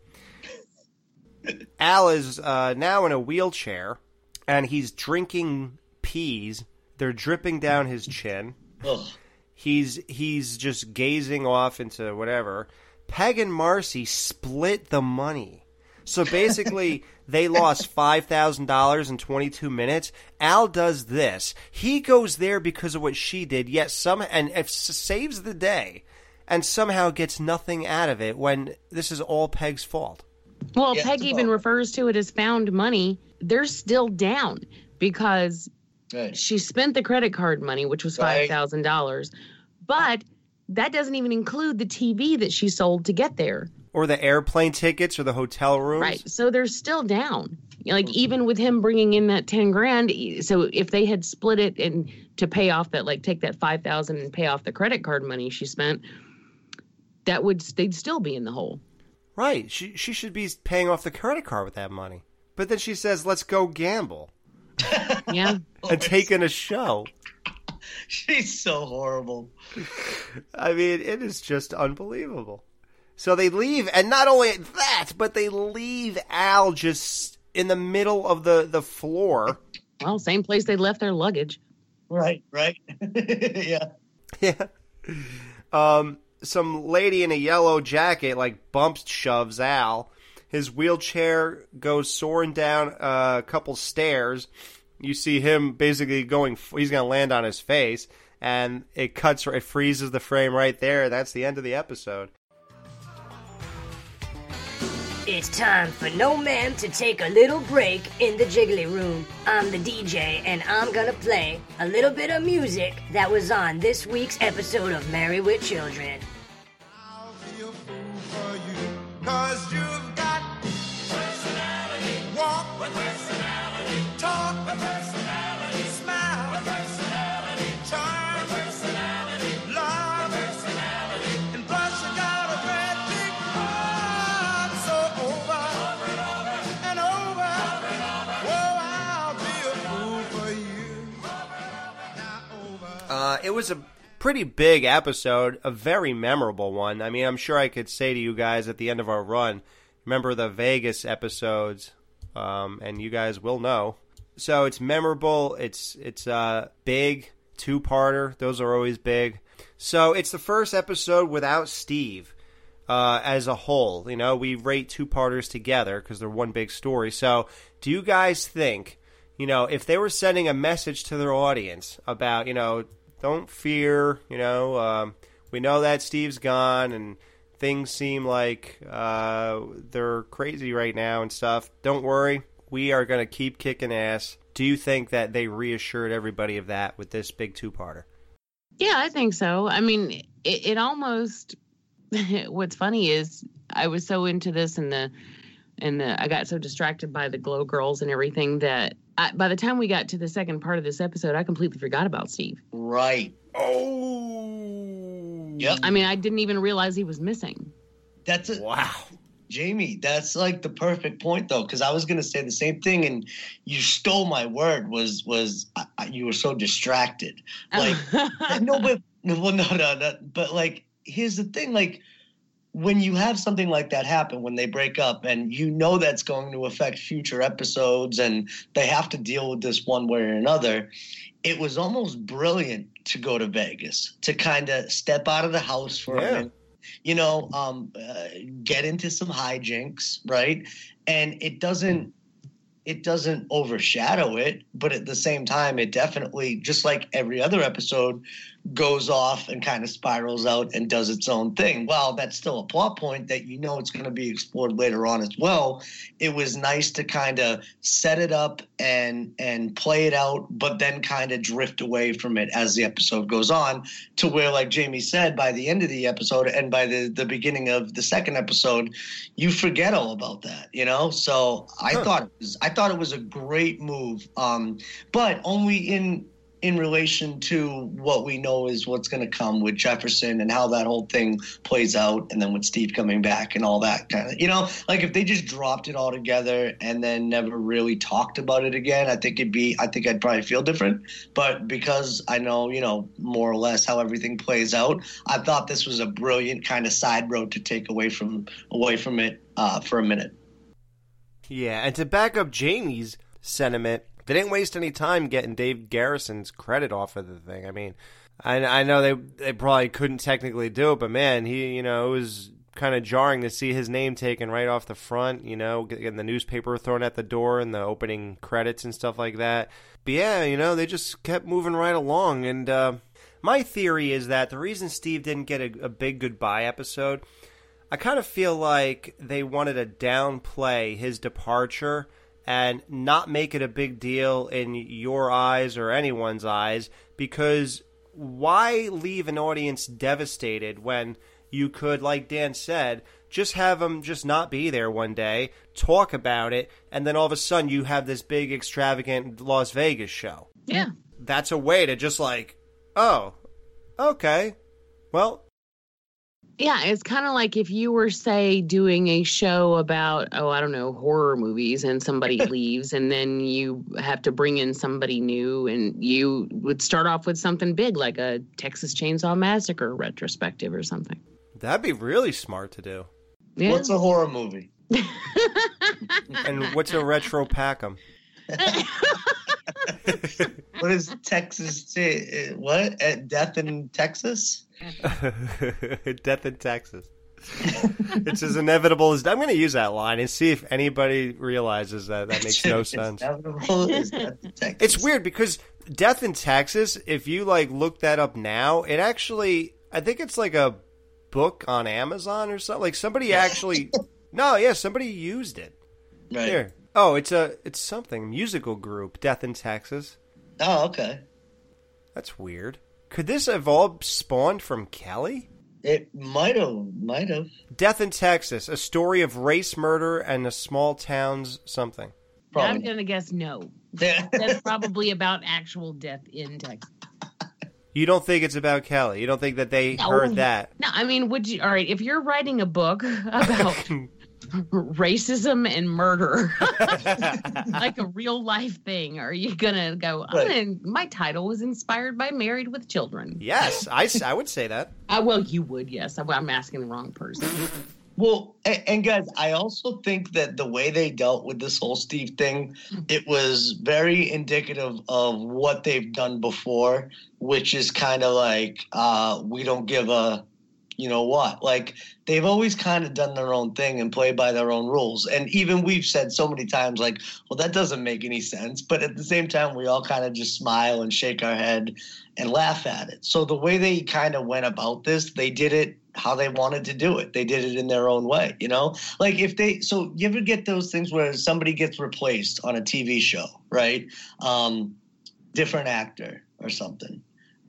Al is uh, now in a wheelchair, and he's drinking peas. They're dripping down his chin. He's he's just gazing off into whatever. Peg and Marcy split the money. So basically, they lost five thousand dollars in twenty-two minutes. Al does this. He goes there because of what she did. Yet some and if saves the day, and somehow gets nothing out of it. When this is all Peg's fault. Well, Peg even refers to it as found money. They're still down because she spent the credit card money, which was five thousand dollars, but that doesn't even include the TV that she sold to get there. Or the airplane tickets, or the hotel rooms. Right. So they're still down. Like mm-hmm. even with him bringing in that ten grand, so if they had split it and to pay off that, like take that five thousand and pay off the credit card money she spent, that would they'd still be in the hole. Right. She she should be paying off the credit card with that money. But then she says, "Let's go gamble." yeah. and taking a show. She's so horrible. I mean, it is just unbelievable. So they leave, and not only that, but they leave Al just in the middle of the, the floor. Well, same place they left their luggage. Right, right. yeah. Yeah. Um, some lady in a yellow jacket like bumps shoves Al. His wheelchair goes soaring down a couple stairs. You see him basically going. He's going to land on his face, and it cuts. It freezes the frame right there. That's the end of the episode. It's time for No Ma'am to take a little break in the Jiggly Room. I'm the DJ, and I'm gonna play a little bit of music that was on this week's episode of Married with Children. Cause you've got personality, walk with personality, talk with personality, smile with personality, charm with personality, love with personality, and plus you got a great big heart. So over, and over, I'll be a fool for you. Uh, it was a pretty big episode, a very memorable one. I mean, I'm sure I could say to you guys at the end of our run, remember the Vegas episodes, um, and you guys will know. So it's memorable. It's it's uh, big two parter. Those are always big. So it's the first episode without Steve. Uh, as a whole, you know, we rate two parters together because they're one big story. So, do you guys think, you know, if they were sending a message to their audience about, you know, don't fear. You know, um, we know that Steve's gone and things seem like uh, they're crazy right now and stuff. Don't worry, we are going to keep kicking ass. Do you think that they reassured everybody of that with this big two-parter? Yeah, I think so. I mean, it, it almost. what's funny is I was so into this and the and the I got so distracted by the glow girls and everything that I, by the time we got to the second part of this episode, I completely forgot about Steve. Right. Oh. Yep. I mean, I didn't even realize he was missing. That's it. Wow. Jamie, that's like the perfect point though, because I was gonna say the same thing, and you stole my word. Was was I, I- you were so distracted? Like no, but well, no, no, no. But like, here's the thing: like, when you have something like that happen, when they break up, and you know that's going to affect future episodes, and they have to deal with this one way or another. It was almost brilliant to go to Vegas to kind of step out of the house for a Yeah. minute you know, um, uh, get into some hijinks, right? And it doesn't it doesn't overshadow it, but at the same time, it definitely, just like every other episode, goes off and kind of spirals out and does its own thing. Well, that's still a plot point that you know it's going to be explored later on as well. It was nice to kind of set it up and and play it out, but then kind of drift away from it as the episode goes on to where, like Jamie said, by the end of the episode and by the the beginning of the second episode, you forget all about that, you know. So I Huh. thought it was I thought it was a great move, um, but only in in relation to what we know is what's going to come with Jefferson and how that whole thing plays out, and then with Steve coming back and all that kind of, you know, like if they just dropped it all together and then never really talked about it again, I think it'd be, I think I'd probably feel different. But because I know, you know, more or less how everything plays out, I thought this was a brilliant kind of side road to take away from away from it uh, for a minute. Yeah, and to back up Jamie's sentiment, they didn't waste any time getting Dave Garrison's credit off of the thing. I mean, I, I know they they probably couldn't technically do it, but man, he you know it was kind of jarring to see his name taken right off the front. You know, getting the newspaper thrown at the door and the opening credits and stuff like that. But yeah, you know, they just kept moving right along. And uh, my theory is that the reason Steve didn't get a, a big goodbye episode. I kind of feel like they wanted to downplay his departure and not make it a big deal in your eyes or anyone's eyes because why leave an audience devastated when you could, like Dan said, just have them just not be there one day, talk about it, and then all of a sudden you have this big, extravagant Las Vegas show. Yeah. That's a way to just like, oh, okay, well, Yeah, it's kind of like if you were, say, doing a show about, oh, I don't know, horror movies, and somebody leaves, and then you have to bring in somebody new, and you would start off with something big like a Texas Chainsaw Massacre retrospective or something. That'd be really smart to do. What's a horror movie? And what's a retro Packham? What is Texas? say- What? at Death in Texas? Death in Texas. it's as inevitable as I'm going to use that line and see if anybody realizes that that makes no It's sense. inevitable as Death in Texas. It's weird because Death in Texas, if you like look that up now, it actually I think it's like a book on Amazon or something. Like somebody actually No, yeah, somebody used it. Right. Here. Oh, it's a it's something musical group, Death in Texas. Oh, okay. That's weird. Could this have all spawned from Kelly? It might have, might have. Death in Texas, a story of race murder and a small town's something. I'm gonna guess no. That's probably about actual death in Texas. You don't think it's about Kelly? You don't think that they No. heard that? No, I mean, would you? All right, if you're writing a book about racism and murder, like a real life thing, are you gonna go? I'm gonna, my title was inspired by Married with Children. Yes, i, I would say that. Uh, well, you would, yes. I- I'm asking the wrong person. Well, and, and guys, I also think that the way they dealt with this whole Steve thing, it was very indicative of what they've done before, which is kind of like uh, we don't give a, you know what? Like they've always kind of done their own thing and played by their own rules. And even we've said so many times, like, well, that doesn't make any sense. But at the same time, we all kind of just smile and shake our head and laugh at it. So the way they kind of went about this, they did it how they wanted to do it. They did it in their own way, you know? Like if they so you ever get those things where somebody gets replaced on a TV show, right? Um different actor or something.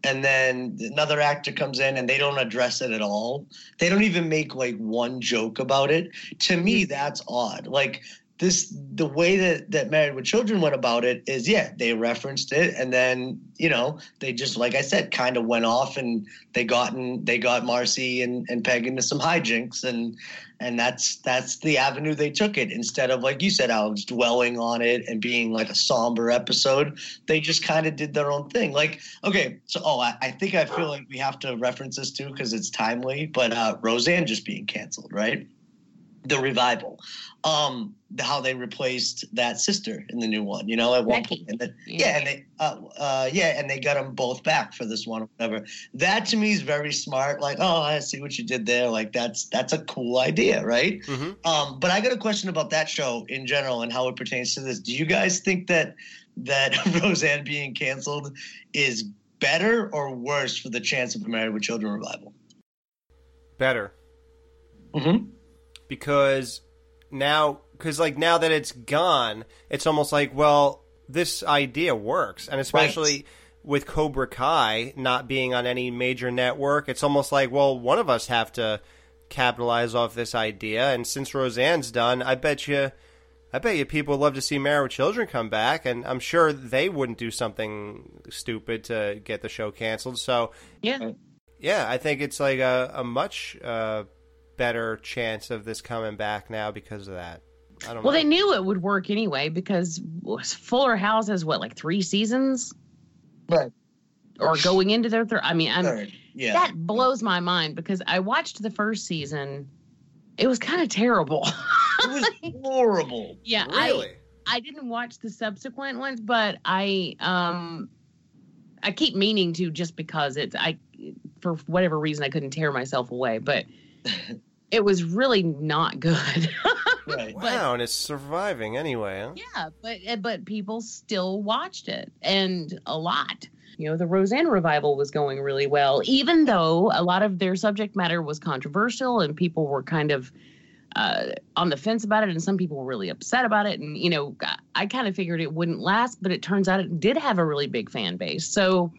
And then another actor comes in and they don't address it at all. They don't even make like one joke about it. To me, hmm. that's odd. Like this the way that that married with children went about it is yeah they referenced it and then you know they just like i said kind of went off and they got in, they got marcy and, and peg into some hijinks and and that's that's the avenue they took it. Instead of like you said alex dwelling on it and being like a somber episode they just kind of did their own thing. Like okay so oh i, I think i feel like we have to reference this too because it's timely but uh roseanne just being canceled right the revival um how they replaced that sister in the new one you know at one point and then, yeah. and they uh, uh yeah and they got them both back for this one whatever. That to me is very smart like oh i see what you did there like that's that's a cool idea right? Um but i got a question about that show in general and how it pertains to this. Do you guys think that that roseanne being canceled is better or worse for the chance of a married with children revival? Better. Mm-hmm. Because now, because like now that it's gone, it's almost like, well, this idea works. And especially with Cobra Kai not being on any major network, it's almost like, well, one of us have to capitalize off this idea. And since Roseanne's done, I bet you. I bet you people would love to see Married with Children come back, and I'm sure they wouldn't do something stupid to get the show canceled. So, yeah, yeah, I think it's like a, a much uh, better chance of this coming back now because of that. I don't Well, know. they knew it would work anyway because Fuller House has what, like three seasons? Right. Or going into their third. I mean, I'm, Third, yeah. that blows my mind because I watched the first season. It was kind of terrible. it was horrible. Yeah, I I didn't watch the subsequent ones, but I um I keep meaning to just because it's I for whatever reason I couldn't tear myself away, but it was really not good. right. Wow, and it's surviving anyway. Huh? yeah, but eh, but people still watched it and a lot. You know, the Roseanne revival was going really well, even though a lot of their subject matter was controversial and people were kind of uh, on the fence about it, and some people were really upset about it. And you know, I- I kind of figured it wouldn't last, but it turns out it did have a really big fan base. So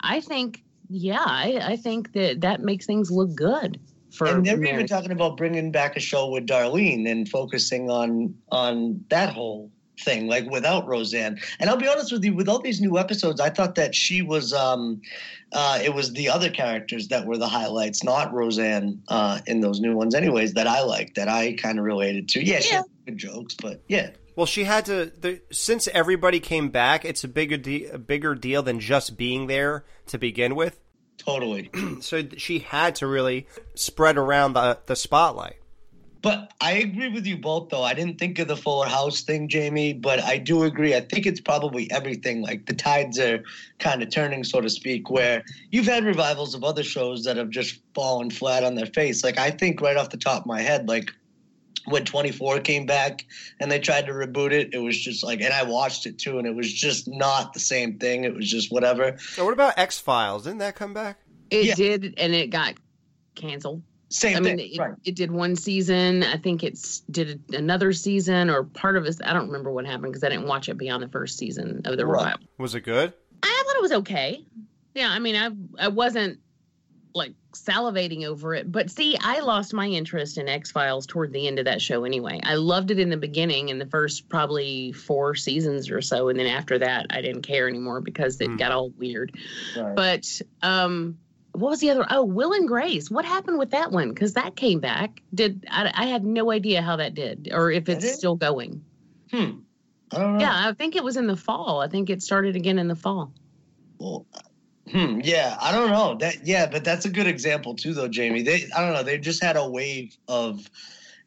I think, yeah, I, I think that that makes things look good for. and they're even talking about bringing back a show with Darlene and focusing on on that whole thing, like without Roseanne. And I'll be honest with you, with all these new episodes, I thought that she was um uh it was the other characters that were the highlights, not Roseanne uh in those new ones anyways, that I liked, that I kind of related to. Yeah, she had good jokes, but yeah. Well, she had to. The, since everybody came back, it's a bigger de- a bigger deal than just being there to begin with. Totally. so she had to really spread around the the spotlight. But I agree with you both, though. I didn't think of the Fuller House thing, Jamie, but I do agree. I think it's probably everything. Like the tides are kind of turning, so to speak, where you've had revivals of other shows that have just fallen flat on their face. Like I think right off the top of my head, like when 24 came back and they tried to reboot it, it was just like, and I watched it too, and it was just not the same thing. It was just whatever. So what about X Files? Didn't that come back? It did, and it got canceled. Same I mean, thing, it, right. it did one season. I think it's did another season or part of it. I don't remember what happened because I didn't watch it beyond the first season of the revival. Was it good? I thought it was okay. Yeah, I mean, I I wasn't like salivating over it, but see, I lost my interest in X Files toward the end of that show. Anyway, I loved it in the beginning, in the first probably four seasons or so, and then after that, I didn't care anymore because it got all weird. Right. But um, what was the other? Oh, Will and Grace. What happened with that one? Because that came back. Did I, I had no idea how that did, or if it's it? still going. Hmm. I don't know. Yeah, I think it was in the fall. I think it started again in the fall. Well, hmm, yeah, I don't know that. Yeah, but that's a good example too, though, Jamie. They, I don't know, they just had a wave of,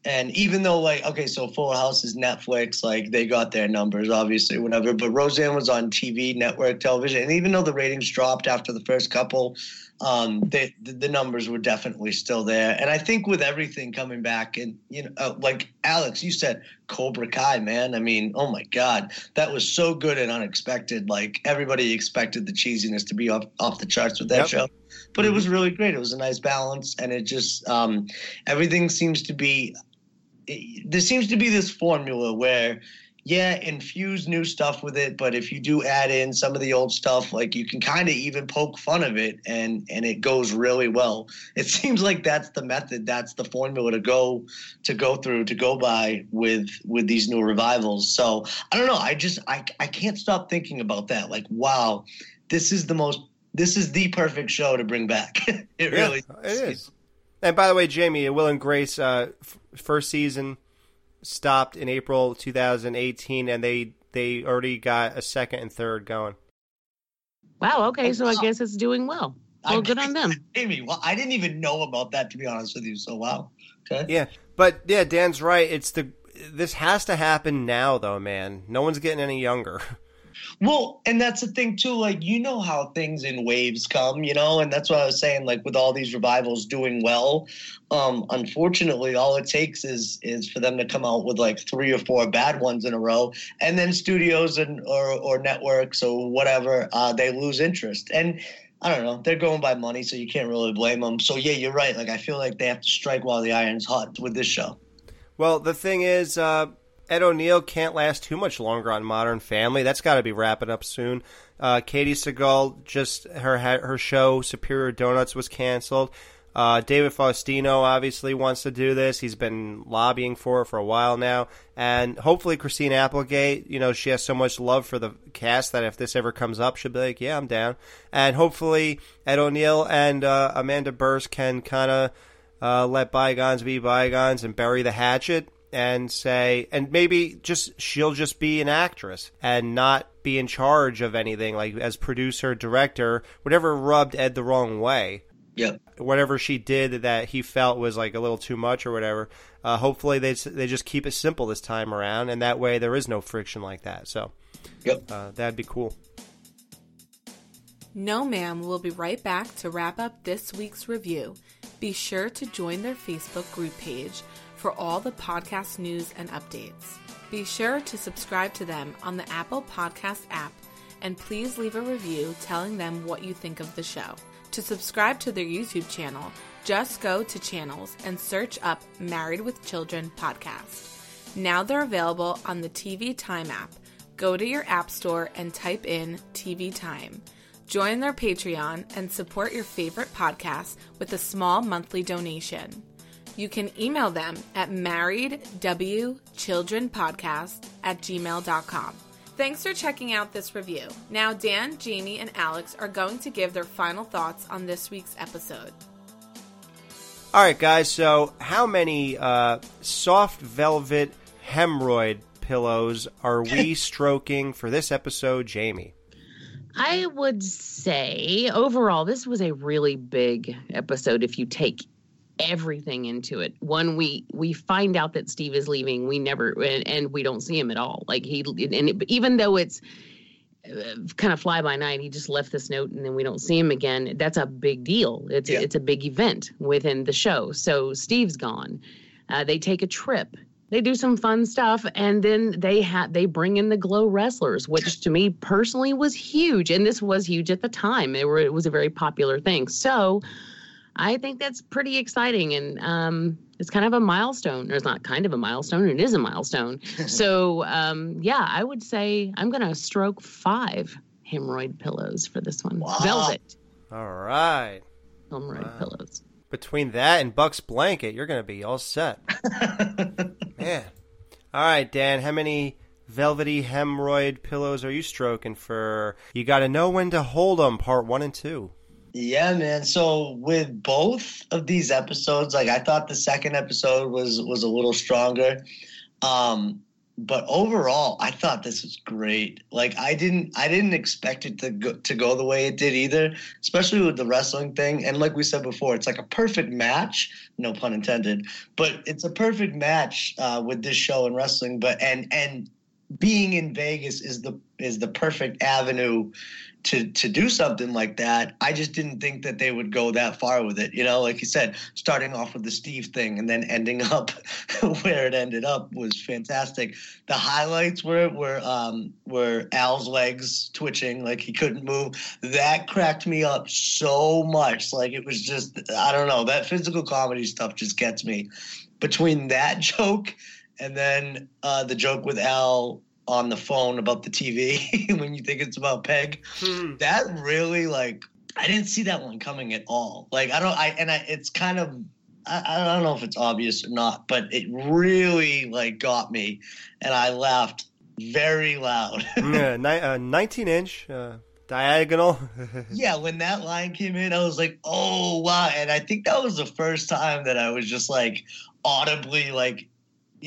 and even though like, okay, so Full House is Netflix, like they got their numbers, obviously, whatever. But Roseanne was on TV, network television, and even though the ratings dropped after the first couple, um, they, the, the numbers were definitely still there. And I think with everything coming back, and you know, uh, like Alex, you said Cobra Kai, man. I mean, oh my God, that was so good and unexpected. Like everybody expected the cheesiness to be off off the charts with that Yep. show, but it was really great. It was a nice balance, and it just um, everything seems to be. It, there seems to be this formula where yeah, infuse new stuff with it, but if you do add in some of the old stuff, like you can kind of even poke fun of it and and it goes really well. It seems like that's the method, that's the formula to go to go through to go by with with these new revivals. So, I don't know, I just I I can't stop thinking about that. Like, wow, this is the most this is the perfect show to bring back. it Yeah, really it is. And by the way, Jamie, Will and Grace uh, f- first season stopped in April 2018, and they they already got a second and third going. Wow. Okay, so I guess it's doing well. Well, I good on them. Amy, well, I didn't even know about that to be honest with you. So wow. Okay. Yeah, but yeah, Dan's right. It's the this has to happen now, though, man. No one's getting any younger. Well, and that's the thing too. Like you know how things in waves come, you know, and that's what I was saying. Like with all these revivals doing well, um, unfortunately, all it takes is is for them to come out with like three or four bad ones in a row, and then studios and or or networks or whatever, uh, they lose interest. And I don't know, they're going by money, so you can't really blame them. So yeah, you're right. Like I feel like they have to strike while the iron's hot with this show. Well, the thing is, uh, Ed O'Neill can't last too much longer on Modern Family. That's got to be wrapping up soon. Uh, Katey Sagal just her her show Superior Donuts was canceled. Uh, David Faustino obviously wants to do this. He's been lobbying for it for a while now, and hopefully Christine Applegate, you know, she has so much love for the cast that if this ever comes up, she'll be like, "Yeah, I'm down." And hopefully Ed O'Neill and uh, Amanda Bearse can kind of uh, let bygones be bygones and bury the hatchet and say, and maybe just she'll just be an actress and not be in charge of anything, like as producer, director, whatever rubbed Ed the wrong way. Yep. Whatever she did that he felt was like a little too much or whatever. Uh, hopefully they they just keep it simple this time around, and that way there is no friction like that. So, yep, uh, that'd be cool. No Ma'am We'll be right back to wrap up this week's review. Be sure to join their Facebook group page for all the podcast news and updates. Be sure to subscribe to them on the Apple Podcast app and please leave a review telling them what you think of the show. To subscribe to their YouTube channel, just go to channels and search up Married with Children podcast. Now they're available on the TV Time app. Go to your app store and type in TV Time. Join their Patreon and support your favorite podcast with a small monthly donation. You can email them at marriedwchildrenpodcast at gmail.com. Thanks for checking out this review. Now, Dan, Jamie, and Alex are going to give their final thoughts on this week's episode. All right, guys. So, how many uh, soft velvet hemorrhoid pillows are we stroking for this episode, Jamie? I would say overall, this was a really big episode. If you take everything into it, one we we find out that Steve is leaving. We never and, and we don't see him at all. Like he and it, even though it's uh, kind of fly by night, he just left this note and then we don't see him again. That's a big deal. It's Yeah. it's a big event within the show. So Steve's gone. Uh, they take a trip. They do some fun stuff, and then they ha- they bring in the glow wrestlers, which to me personally was huge, and this was huge at the time. It, were, it was a very popular thing. So I think that's pretty exciting, and um, it's kind of a milestone. Or it's not kind of a milestone; it is a milestone. so um, yeah, I would say I'm going to stroke five hemorrhoid pillows for this one. Velvet All right. hemorrhoid pillows. Between that and Buck's blanket, you're going to be all set. Man. All right, Dan, how many velvety hemorrhoid pillows are you stroking for You Got to Know When to Hold 'em, part one and two? Yeah, man. So with both of these episodes, like I thought the second episode was was a little stronger. Um but overall, I thought this was great. Like I didn't I didn't expect it to go to go the way it did either, especially with the wrestling thing. And like we said before, it's like a perfect match, no pun intended, but it's a perfect match uh, with this show and wrestling. But and and being in Vegas is the is the perfect avenue to to do something like that. I just didn't think that they would go that far with it. You know, like you said, starting off with the Steve thing and then ending up where it ended up was fantastic. The highlights were were um, were Al's legs twitching like he couldn't move. That cracked me up so much. Like it was just I don't know that physical comedy stuff just gets me. Between that joke and then uh, the joke with Al on the phone about the TV when you think it's about Peg. That really like I didn't see that one coming at all. Like I don't I and I it's kind of I, I don't know if it's obvious or not, but it really like got me and I laughed very loud. yeah, ni- uh, 19 inch uh, diagonal. yeah, when that line came in, I was like, oh wow. And I think that was the first time that I was just like audibly like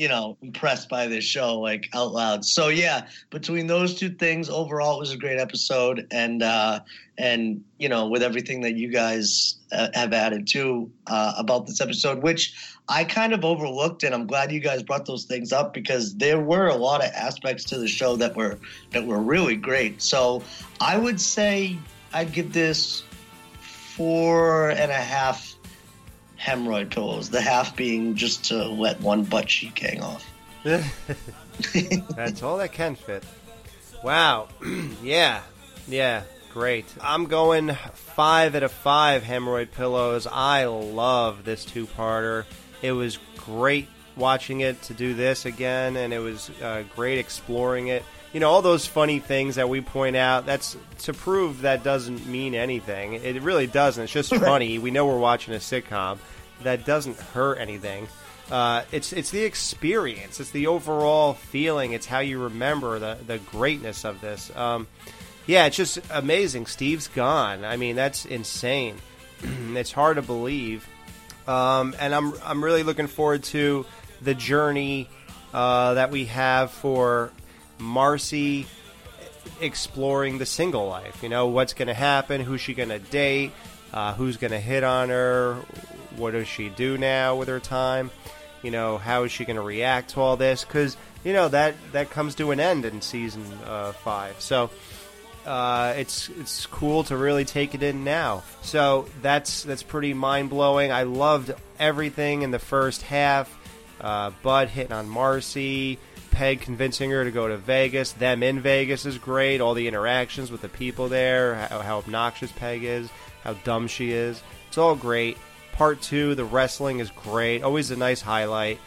you know impressed by this show like out loud. So yeah between those two things overall it was a great episode. And uh and you know with everything that you guys uh, have added to uh, about this episode which i kind of overlooked and i'm glad you guys brought those things up because there were a lot of aspects to the show that were that were really great. So i would say i'd give this four and a half hemorrhoid pillows. The half being just to let one butt cheek hang off. That's all that can fit. Wow. yeah. Yeah. Great. I'm going five out of five hemorrhoid pillows. I love this two parter. It was great watching it to do this again, and it was uh, great exploring it. You know, all those funny things that we point out, that's to prove that doesn't mean anything. It really doesn't. It's just funny. We know we're watching a sitcom. That doesn't hurt anything. Uh, it's it's the experience. It's the overall feeling. It's how you remember the the greatness of this. Um, yeah, it's just amazing. Steve's gone. I mean, that's insane. it's hard to believe. Um, and I'm I'm really looking forward to the journey uh, that we have for Marcy exploring the single life. You know, what's going to happen? Who's she going to date? Uh, who's going to hit on her? What does she do now with her time? You know, how is she going to react to all this? Because you know that that comes to an end in season uh, five. So uh, it's it's cool to really take it in now. So that's that's pretty mind blowing. I loved everything in the first half. Uh, Bud hitting on Marcy, Peg convincing her to go to Vegas. Them in Vegas is great. All the interactions with the people there, how, how obnoxious Peg is, how dumb she is. It's all great. Part two, the wrestling is great. Always a nice highlight.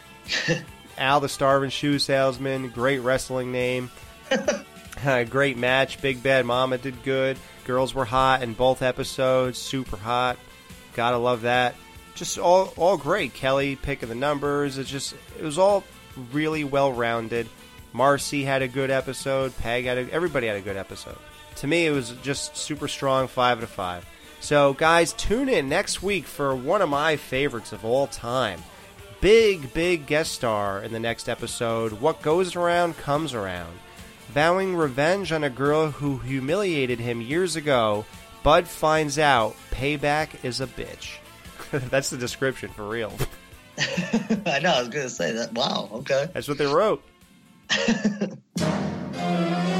Al the Starving Shoe Salesman, great wrestling name. Uh, great match. Big Bad Mama did good. Girls were hot in both episodes. Super hot. Gotta love that. Just all all great. Kelly picking the numbers. It's just it was all really well rounded. Marcy had a good episode. Peg had a, everybody had a good episode. To me, it was just super strong. Five of five. So guys, tune in next week for one of my favorites of all time. Big big guest star in the next episode. What goes around comes around. Vowing revenge on a girl who humiliated him years ago, Bud finds out payback is a bitch. That's the description for real. I know. I was going to say that. Wow. Okay. That's what they wrote.